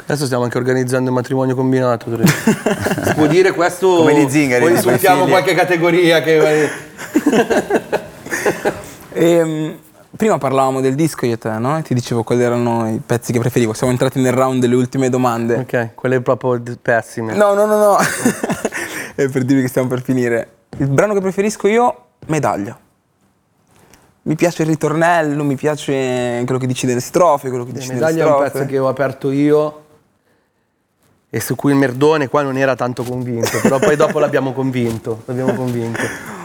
Speaker 2: Adesso stiamo anche organizzando il matrimonio combinato. Si può dire questo?
Speaker 3: Come gli zingari,
Speaker 2: Poi insultiamo qualche categoria che...
Speaker 1: Ehm, prima parlavamo del disco io e te, no? E ti dicevo quali erano i pezzi che preferivo. Siamo entrati nel round delle ultime domande.
Speaker 2: ok, quelle proprio pessime.
Speaker 1: No, no, no, no. <laughs> È per dirvi che stiamo per finire. Il brano che preferisco io, Medaglia. Mi piace il ritornello, mi piace quello che dici delle strofe, quello che dici
Speaker 2: medaglia
Speaker 1: delle
Speaker 2: è un
Speaker 1: strofe.
Speaker 2: pezzo che ho aperto io e su cui il merdone qua non era tanto convinto, però poi dopo l'abbiamo convinto, l'abbiamo convinto. <laughs>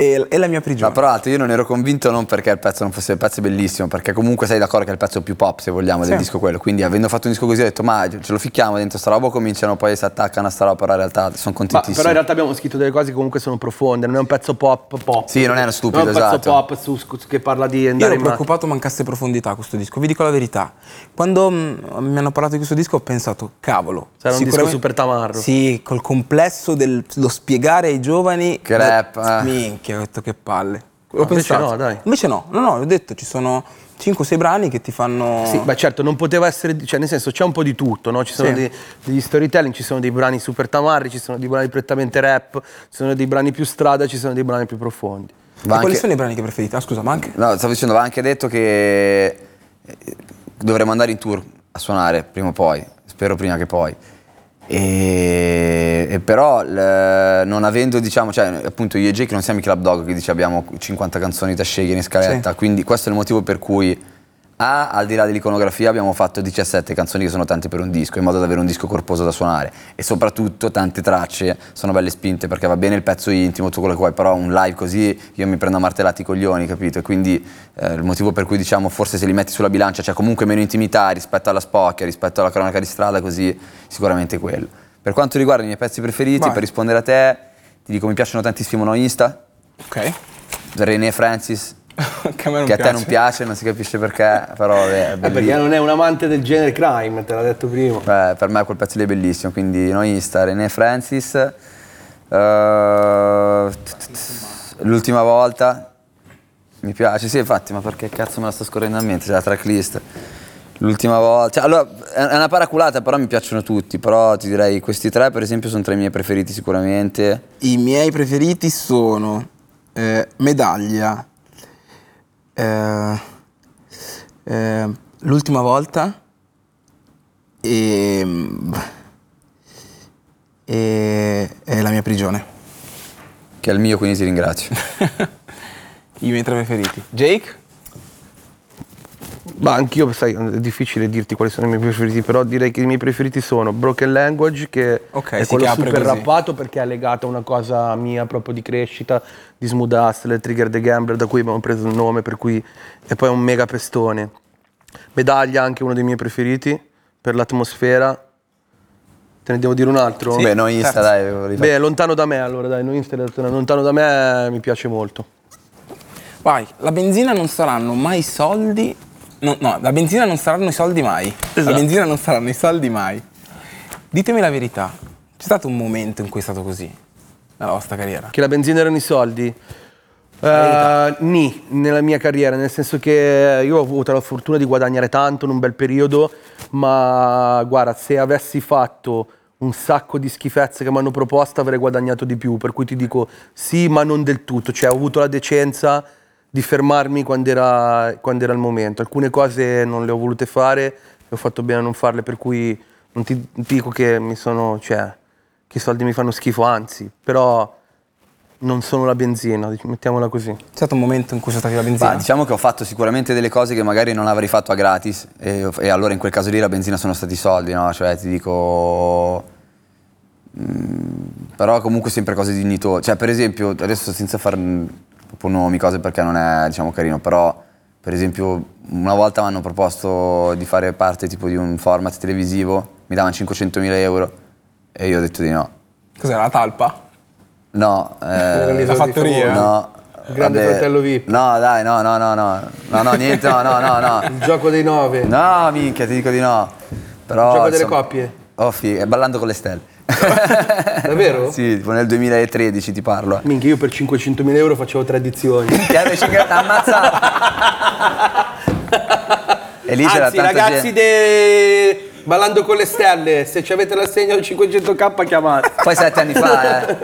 Speaker 1: E, e la mia prigione.
Speaker 3: Ma tra l'altro io non ero convinto non perché il pezzo non fosse il pezzo è bellissimo, perché comunque sei d'accordo che è il pezzo più pop, se vogliamo, del
Speaker 1: Sì.
Speaker 3: disco quello. Quindi avendo fatto un disco così ho detto ma ce lo ficchiamo dentro sta roba o cominciano poi si attaccano a sta roba, però in realtà sono
Speaker 2: Ma,
Speaker 3: contentissimo.
Speaker 2: però in realtà abbiamo scritto delle cose che comunque sono profonde, non è un pezzo pop pop.
Speaker 3: Sì, non è uno stupido,
Speaker 2: Non è un pezzo
Speaker 3: esatto.
Speaker 2: pop su- su- che parla di
Speaker 1: Io
Speaker 2: andare
Speaker 1: ero
Speaker 2: in ma-
Speaker 1: preoccupato mancasse profondità questo disco, vi dico la verità. Quando mm, mi hanno parlato di questo disco ho pensato, cavolo.
Speaker 2: Sarà un disco super tamarro.
Speaker 1: Sì, col complesso dello spiegare ai giovani...
Speaker 3: Che rap, eh.
Speaker 1: Minchia, ho detto che palle. L'ho
Speaker 2: invece
Speaker 1: pensato.
Speaker 2: no, dai.
Speaker 1: Invece no, no, no, ho detto ci sono 5-6 brani che ti fanno...
Speaker 2: Sì, beh certo, non poteva essere, cioè nel senso c'è un po' di tutto, no? Ci sono
Speaker 1: Sì.
Speaker 2: dei- degli storytelling, ci sono dei brani super tamarri, ci sono dei brani prettamente rap, ci sono dei brani più strada, ci sono dei brani più profondi.
Speaker 1: E
Speaker 3: Va
Speaker 1: quali
Speaker 3: anche-
Speaker 1: sono i brani che preferite? Ah scusa, ma anche...
Speaker 3: No, stavo dicendo, va anche detto che eh, dovremmo andare in tour a suonare prima o poi, spero prima che poi. E, e però l- non avendo, diciamo, cioè appunto io e Jake non siamo i Club Dog che dice abbiamo 50 canzoni da scegliere in scaletta,
Speaker 1: Sì.
Speaker 3: quindi questo è il motivo per cui A, al di là dell'iconografia abbiamo fatto 17 canzoni che sono tante per un disco, in modo da avere un disco corposo da suonare e soprattutto tante tracce sono belle spinte perché va bene il pezzo intimo, tutto quello che vuoi, però un live così io mi prendo a martellati i coglioni, capito? E quindi eh, il motivo per cui diciamo forse se li metti sulla bilancia c'è comunque meno intimità rispetto alla spocchia, rispetto alla cronaca di strada, così sicuramente quello. Per quanto riguarda i miei pezzi preferiti,
Speaker 1: Vai.
Speaker 3: per rispondere a te, ti dico mi piacciono tantissimo No Insta,
Speaker 1: Ok.
Speaker 3: René Francis,
Speaker 1: che a me non
Speaker 3: che a
Speaker 1: piace.
Speaker 3: te non piace, non si capisce perché, però è
Speaker 2: Eh, perché
Speaker 3: bellissimo.
Speaker 2: non è un amante del genere crime, te l'ha detto prima.
Speaker 3: Beh, per me quel pezzo lì è bellissimo, quindi No Insta, René Francis, eh, l'ultima volta, mi piace, sì infatti, ma perché cazzo me la sto scorrendo a mente, c'è la tracklist. L'ultima volta, cioè, allora è è una paraculata, però mi piacciono tutti, però ti direi questi tre per esempio sono tra i miei preferiti sicuramente.
Speaker 1: I miei preferiti sono eh, Medaglia, eh, eh, L'ultima volta e, e, e La mia prigione.
Speaker 3: Che è il mio, quindi ti ringrazio. <laughs>
Speaker 1: I miei tre preferiti. Jake?
Speaker 2: Ma anch'io, sai, è difficile dirti quali sono i miei preferiti, però direi che i miei preferiti sono Broken Language, che
Speaker 1: Ok,
Speaker 2: è
Speaker 1: sì,
Speaker 2: quello super
Speaker 1: così.
Speaker 2: rappato perché è legato a una cosa mia proprio di crescita, di Smooth Hustle, Trigger the Gambler, da cui abbiamo preso il nome, per cui è poi un mega pestone. Medaglia, anche uno dei miei preferiti, per l'atmosfera. Te ne devo dire un altro?
Speaker 3: Beh, No Insta,
Speaker 1: certo.
Speaker 3: dai.
Speaker 2: Beh, lontano da me allora, dai, no Insta, lontano da me mi piace molto.
Speaker 1: Vai, la benzina non saranno mai soldi. No, no, la benzina non saranno i soldi mai. La
Speaker 2: Esatto.
Speaker 1: benzina non saranno i soldi mai. Ditemi la verità. C'è stato un momento in cui è stato così nella vostra carriera?
Speaker 2: Che la benzina erano i soldi? Eh, ni, nella mia carriera, nel senso che io ho avuto la fortuna di guadagnare tanto in un bel periodo, ma guarda, se avessi fatto un sacco di schifezze che mi hanno proposto avrei guadagnato di più, per cui ti dico sì, ma non del tutto, cioè ho avuto la decenza di fermarmi quando era, quando era il momento. Alcune cose non le ho volute fare e ho fatto bene a non farle, per cui non ti dico che mi sono, cioè, che i soldi mi fanno schifo, anzi, però non sono la benzina, mettiamola così.
Speaker 1: C'è stato un momento in cui sono stati la benzina?
Speaker 3: Ma diciamo che ho fatto sicuramente delle cose che magari non avrei fatto a gratis e, e allora in quel caso lì la benzina sono stati i soldi, no? Cioè ti dico... mm, però comunque sempre cose dignitose. Cioè per esempio, adesso senza far proprio nomi, cose perché non è diciamo carino, però per esempio una volta mi hanno proposto di fare parte tipo di un format televisivo, mi davano 500.000 euro e io ho detto di no.
Speaker 1: Cos'era la talpa?
Speaker 3: No, eh,
Speaker 1: La fattoria?
Speaker 3: No.
Speaker 2: Il grande
Speaker 3: vabbè.
Speaker 2: fratello VIP.
Speaker 3: No, dai, no, no, no, no. No, no, niente, no, no, no, no.
Speaker 2: Il gioco dei nove.
Speaker 3: No, minchia, ti dico di no. Però,
Speaker 2: Il gioco delle
Speaker 3: insomma-
Speaker 2: coppie.
Speaker 3: Oh, figa, ballando con le stelle. <laughs>
Speaker 2: Davvero?
Speaker 3: sì, tipo nel 2013 ti parlo.
Speaker 2: Minchia, io per 500.000 euro facevo tre edizioni.
Speaker 3: Ti avevi ammazzato. e lì c'era
Speaker 2: Anzi,
Speaker 3: tanta
Speaker 2: ragazzi
Speaker 3: gente.
Speaker 2: de... Ballando con le stelle, se ci avete l'assegno 500k chiamate.
Speaker 3: Poi sette anni fa, eh.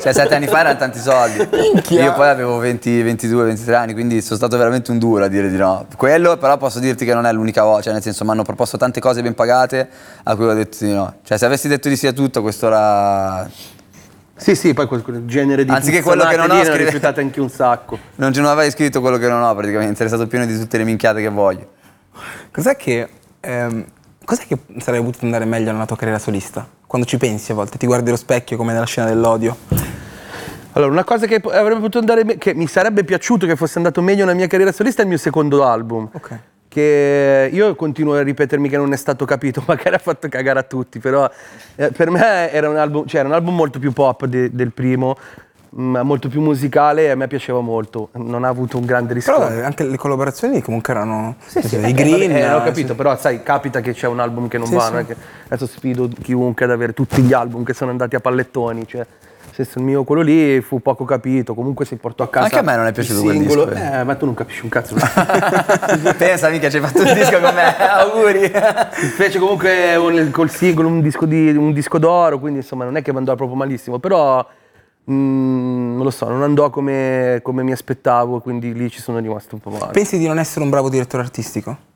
Speaker 3: Cioè, sette anni fa erano tanti soldi. Io poi avevo 20, 22, 23 anni, quindi sono stato veramente un duro a dire di no. Quello, però, posso dirti che non è l'unica volta, cioè, nel senso, mi hanno proposto tante cose ben pagate a cui ho detto di no. Cioè, se avessi detto di sì a tutto, quest'ora.
Speaker 2: Sì, sì, poi quel, quel genere di
Speaker 3: Anziché quello che non ho, scrive-
Speaker 2: rifiutate anche un sacco. <laughs>
Speaker 3: Non ce ne avevo scritto quello che non ho, praticamente. Sarei stato pieno di tutte le minchiate che voglio.
Speaker 1: Cos'è che ehm, Cos'è che sarebbe potuto andare meglio nella tua carriera solista? Quando ci pensi a volte, ti guardi allo specchio come nella scena dell'odio.
Speaker 2: Allora, una cosa che avrebbe potuto andare me- che mi sarebbe piaciuto che fosse andato meglio nella mia carriera solista è il mio secondo album.
Speaker 1: Ok.
Speaker 2: Che io continuo a ripetermi che non è stato capito, <laughs> magari ha fatto cagare a tutti, però eh, per me era un album, cioè era un album molto più pop de- del primo, molto più musicale e a me piaceva molto. Non ha avuto un grande
Speaker 1: Però
Speaker 2: riscontro.
Speaker 1: eh, anche le collaborazioni comunque erano
Speaker 2: Sì, sì,
Speaker 1: i
Speaker 2: eh,
Speaker 1: Green.
Speaker 2: eh, ho
Speaker 1: eh,
Speaker 2: capito,
Speaker 1: sì.
Speaker 2: però sai, capita che c'è un album che non
Speaker 1: Sì,
Speaker 2: va,
Speaker 1: sì.
Speaker 2: non che adesso sfido chiunque ad avere tutti gli album che sono andati a pallettoni, cioè se il mio quello lì fu poco capito, comunque si portò a casa
Speaker 3: Anche a me non è piaciuto
Speaker 2: il
Speaker 3: quel
Speaker 2: singolo.
Speaker 3: disco, eh.
Speaker 2: Eh, ma tu non capisci un cazzo. <laughs>
Speaker 3: Pensa mica ci hai fatto un disco con me, <laughs> auguri.
Speaker 2: Fece comunque un- col singolo un disco, di, un disco d'oro, quindi insomma non è che andò proprio malissimo, però mm, non lo so, non andò come, come mi aspettavo, quindi lì ci sono rimasto un po' male.
Speaker 1: Pensi di non essere un bravo direttore artistico?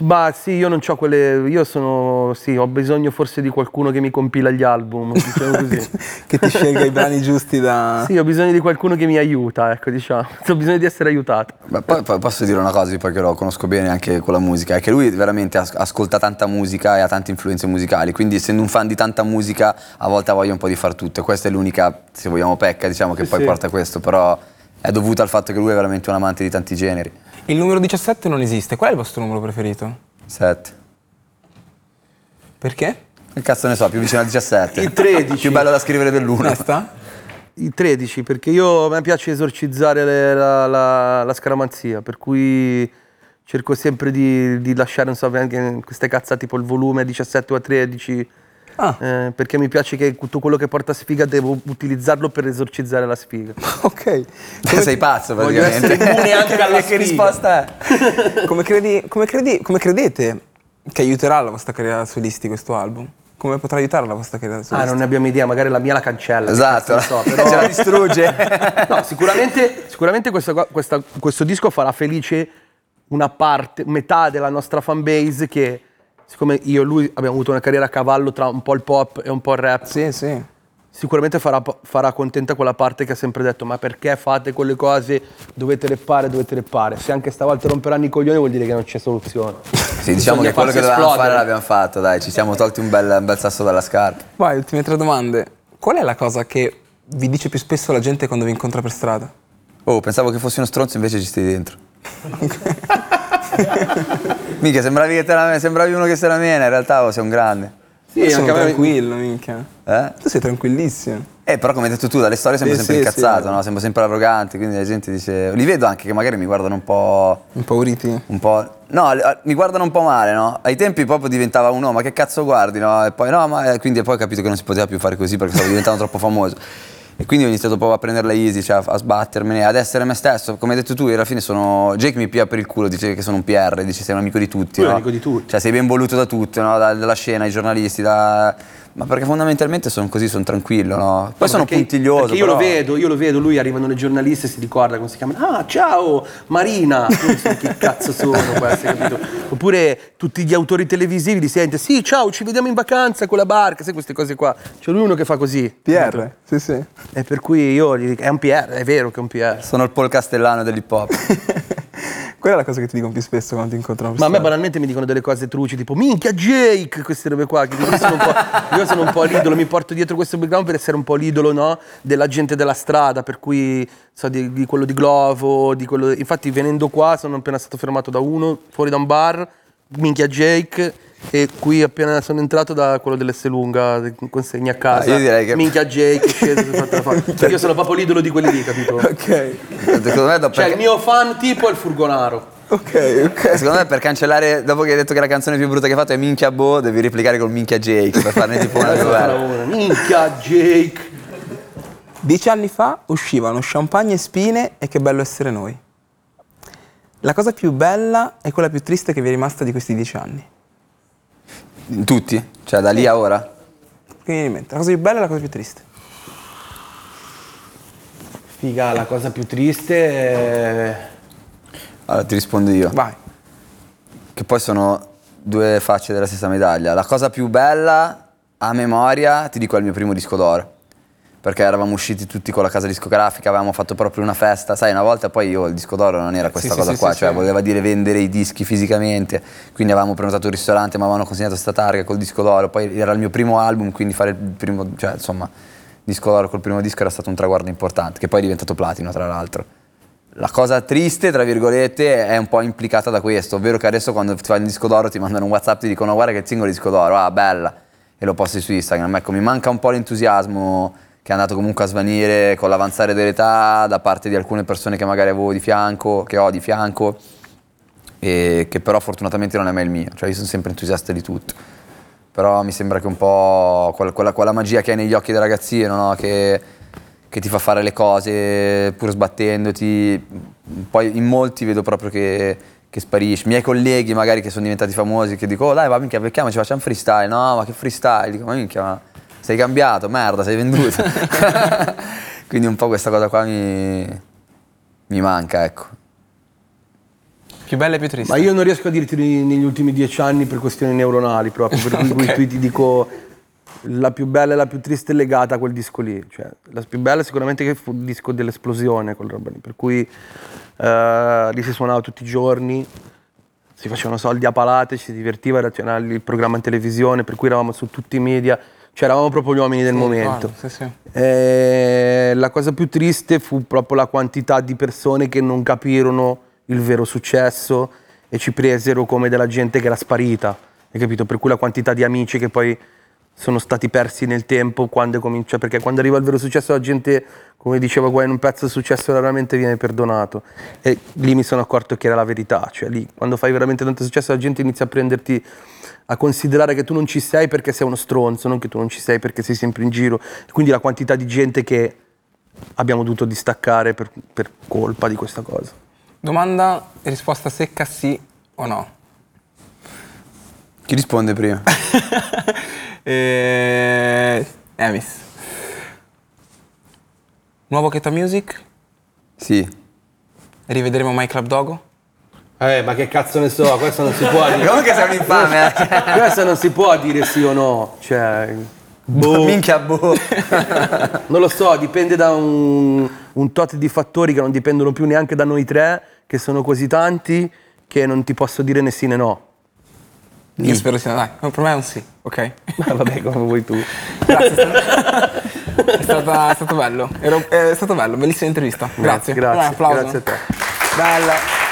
Speaker 2: Ma sì, io non ho quelle. Io sono. Sì, ho bisogno forse di qualcuno che mi compila gli album, diciamo <laughs> così.
Speaker 1: che ti scelga i brani giusti da...
Speaker 2: Sì, ho bisogno di qualcuno che mi aiuta, ecco, diciamo. <laughs> Ho bisogno di essere aiutato.
Speaker 3: Ma poi, poi posso dire una cosa, poi che lo conosco bene anche con la musica, è che lui veramente as- ascolta tanta musica e ha tante influenze musicali, quindi essendo un fan di tanta musica a volte ha voglia un po' di far tutto e questa è l'unica, se vogliamo, pecca diciamo che
Speaker 2: Sì,
Speaker 3: poi
Speaker 2: sì.
Speaker 3: porta a questo, però è dovuto al fatto che lui è veramente un amante di tanti generi.
Speaker 1: Il numero 17 non esiste. Qual è il vostro numero preferito?
Speaker 3: 7.
Speaker 1: Perché?
Speaker 3: Che cazzo ne so, più vicino al 17.
Speaker 2: Il 13.
Speaker 3: più bello da scrivere dell'1.
Speaker 1: Onesta?
Speaker 2: I 13, perché io a me piace esorcizzare le- la, la- la scaramanzia, per cui cerco sempre di, di lasciare, non so, anche queste cazzate tipo il volume 17 o a 13.
Speaker 1: Ah.
Speaker 2: eh, perché mi piace che tutto quello che porta sfiga devo utilizzarlo per esorcizzare la sfiga. <laughs>
Speaker 1: Ok.
Speaker 3: Sei pazzo praticamente.
Speaker 2: immune anche <laughs> alla
Speaker 3: che risposta è? <laughs>
Speaker 1: Come, credi, come, credi, come credete che aiuterà la vostra carriera solisti questo album? Come potrà aiutare la vostra carriera
Speaker 2: Ah,
Speaker 1: solista?
Speaker 2: non ne abbiamo idea, magari la mia la cancella.
Speaker 3: Esatto,
Speaker 2: ne so, però-
Speaker 3: ce la distrugge.
Speaker 2: No, sicuramente, sicuramente questo, qua- questa- questo disco farà felice una parte, metà della nostra fanbase che, siccome io e lui abbiamo avuto una carriera a cavallo tra un po' il pop e un po' il rap,
Speaker 1: Sì, sì.
Speaker 2: sicuramente farà, farà contenta quella parte che ha sempre detto ma perché fate quelle cose, dovete reppare, dovete reppare. Se anche stavolta romperanno i coglioni vuol dire che non c'è soluzione. <laughs>
Speaker 3: Sì, diciamo
Speaker 2: Bisogna
Speaker 3: che quello che dovevamo fare
Speaker 2: esplodere.
Speaker 3: l'abbiamo fatto, dai, ci siamo tolti un bel, un bel sasso dalla scarpa.
Speaker 1: Vai, ultime tre domande. Qual è la cosa che vi dice più spesso la gente quando vi incontra per strada?
Speaker 3: Oh, pensavo che fossi uno stronzo, invece ci stai dentro. <laughs> <laughs> Mica, sembravi, che te la- sembravi uno che se la mena, in realtà oh, sei un grande.
Speaker 2: Sì,
Speaker 1: Io sono
Speaker 2: anche a me-
Speaker 1: tranquillo, minchia.
Speaker 3: Eh?
Speaker 1: Tu sei tranquillissimo.
Speaker 3: Eh, però come hai detto tu, dalle storie sembra
Speaker 1: Sì,
Speaker 3: sempre
Speaker 1: sì,
Speaker 3: incazzato,
Speaker 1: sì.
Speaker 3: no? Sembra sempre arrogante, quindi la gente dice... Li vedo anche che magari mi guardano un po'...
Speaker 1: Impauriti?
Speaker 3: Un po'... No, mi guardano un po' male, no? Ai tempi proprio diventava uno, ma che cazzo guardi, no? E poi no, ma... Quindi poi ho capito che non si poteva più fare così perché stavo diventando troppo famoso. E quindi ho iniziato proprio a prenderla easy, cioè a, sbattermene, ad essere me stesso. Come hai detto tu, alla fine sono... Jake mi pia per il culo, dice che sono un PR, dice sei un amico di tutti,
Speaker 2: Io
Speaker 3: no?
Speaker 2: amico di tutti.
Speaker 3: Cioè sei ben voluto da tutti, no? Da- dalla scena, ai giornalisti, da... Ma perché fondamentalmente sono così, sono tranquillo, no? Poi sono
Speaker 2: Perché-
Speaker 3: puntiglioso,
Speaker 2: Perché io
Speaker 3: però...
Speaker 2: lo vedo, io lo vedo, lui arrivano le giornaliste e si ricorda come si chiamano. Ah, ciao, Marina! Che cazzo sono questi, capito? Oppure tutti gli autori televisivi li sente, sì, ciao, ci vediamo in vacanza con la barca, sai queste cose qua. C'è lui uno che fa così.
Speaker 1: PR? Sì, sì.
Speaker 2: E per cui io gli dico, è un PR, è vero che è un PR.
Speaker 3: Sono il Paul Castellano dell'hip hop. <laughs>
Speaker 1: Qual è la cosa che ti dicono più spesso quando ti incontrano
Speaker 2: Ma a me banalmente mi dicono delle cose truci, tipo minchia Jake, queste robe qua. Io, sono un po', io sono un po' l'idolo, mi porto dietro questo background per essere un po' l'idolo no? della gente della strada, per cui so, di, di quello di Glovo, di quello. Infatti venendo qua sono appena stato fermato da uno fuori da un bar, minchia Jake. E qui appena sono entrato da quello dell'Esselunga, consegna a casa.
Speaker 3: Ah, io direi che-
Speaker 2: Minchia Jake, è sceso, si è fatto la fa- Perché <laughs> io sono proprio l'idolo di quelli lì, capito? <laughs>
Speaker 1: Ok,
Speaker 3: Secondo me, dopo-
Speaker 2: Cioè il mio fan tipo è il furgonaro.
Speaker 1: ok, ok.
Speaker 3: secondo me per cancellare, dopo che hai detto che la canzone più brutta che hai fatto è Minchia Bo, devi replicare col Minchia Jake per farne tipo una <laughs> più bella.
Speaker 2: una. Minchia Jake.
Speaker 1: Dieci anni fa uscivano Champagne e Spine e Che bello essere noi. La cosa più bella e quella più triste che vi è rimasta di questi dieci anni.
Speaker 3: Tutti? Cioè da lì a ora?
Speaker 1: Che viene in mente? La cosa più bella e la cosa più triste.
Speaker 2: Figa, la cosa più triste è...
Speaker 3: Allora ti rispondo io.
Speaker 1: Vai.
Speaker 3: Che poi sono due facce della stessa medaglia. La cosa più bella a memoria, ti dico, è il mio primo disco d'oro. Perché eravamo usciti tutti con la casa discografica, avevamo fatto proprio una festa, sai, una volta poi io il disco d'oro non era questa
Speaker 1: Sì,
Speaker 3: cosa
Speaker 1: sì,
Speaker 3: qua,
Speaker 1: sì,
Speaker 3: cioè voleva dire vendere i dischi fisicamente, quindi avevamo prenotato un ristorante, ma avevano consegnato sta targa col disco d'oro, poi era il mio primo album, quindi fare il primo, cioè insomma, disco d'oro col primo disco era stato un traguardo importante, che poi è diventato platino tra l'altro. La cosa triste, tra virgolette, è un po' implicata da questo, ovvero che adesso quando ti fai il disco d'oro ti mandano un WhatsApp ti dicono guarda che il singolo disco d'oro, ah bella, e lo posti su Instagram. Ecco, mi manca un po' l'entusiasmo che è andato comunque a svanire con l'avanzare dell'età da parte di alcune persone che magari avevo di fianco, che ho di fianco, e che però fortunatamente non è mai il mio, cioè io sono sempre entusiasta di tutto. Però mi sembra che un po' quella, quella- quella magia che hai negli occhi del ragazzino, no? che, che ti fa fare le cose pur sbattendoti, poi in molti vedo proprio che, che sparisce. I miei colleghi magari che sono diventati famosi, che dico, oh dai, va minchia, becchiamoci, facciamo freestyle. No, ma che freestyle? Dico, ma minchia, ma sei cambiato, merda, sei venduto. <laughs> Quindi un po' questa cosa qua mi, mi manca, ecco.
Speaker 1: Più bella e più triste.
Speaker 2: Ma io non riesco a dirti negli ultimi dieci anni per questioni neuronali proprio, per cui <laughs>
Speaker 1: Ok.
Speaker 2: cui ti dico la più bella e la più triste è legata a quel disco lì. Cioè, la più bella sicuramente che fu il disco dell'esplosione, quella roba lì, per cui eh, lì si suonava tutti i giorni, si facevano soldi a palate, ci si divertiva, era c'era il programma in televisione, per cui eravamo su tutti i media, cioè eravamo proprio gli uomini del
Speaker 1: Sì,
Speaker 2: momento.
Speaker 1: sì, sì.
Speaker 2: Eh, la cosa più triste fu proprio la quantità di persone che non capirono il vero successo e ci presero come della gente che era sparita, hai capito? Per cui la quantità di amici che poi sono stati persi nel tempo quando comincia, perché quando arriva il vero successo la gente, come diceva Gwen, un pezzo di successo raramente viene perdonato e lì mi sono accorto che era la verità, cioè lì quando fai veramente tanto successo la gente inizia a prenderti a considerare che tu non ci sei perché sei uno stronzo, non che tu non ci sei perché sei sempre in giro. Quindi la quantità di gente che abbiamo dovuto distaccare per, per colpa di questa cosa.
Speaker 1: Domanda e risposta secca sì o no.
Speaker 3: Chi risponde prima? <laughs>
Speaker 1: eh, Emis. Nuovo Keta Music?
Speaker 3: Sì.
Speaker 1: Rivedremo My Club Dogo?
Speaker 2: Eh, ma che cazzo ne so, questo non si può dire.
Speaker 3: Comunque sei un infame, eh. <laughs>
Speaker 2: questo non si può dire sì o no. Cioè, boh, <laughs>
Speaker 3: Minchia, boh. <laughs>
Speaker 2: non lo so, dipende da un, un tot di fattori che non dipendono più neanche da noi tre, che sono così tanti che non ti posso dire né sì né no.
Speaker 1: Io spero sia. Dai, per me è un sì, ok?
Speaker 2: Ma vabbè, come vuoi tu.
Speaker 1: Grazie. È, stata- è stato bello. Ero- è stato bello, bellissima intervista. Grazie.
Speaker 2: Grazie,
Speaker 1: applauso.
Speaker 2: grazie a te.
Speaker 1: Bella.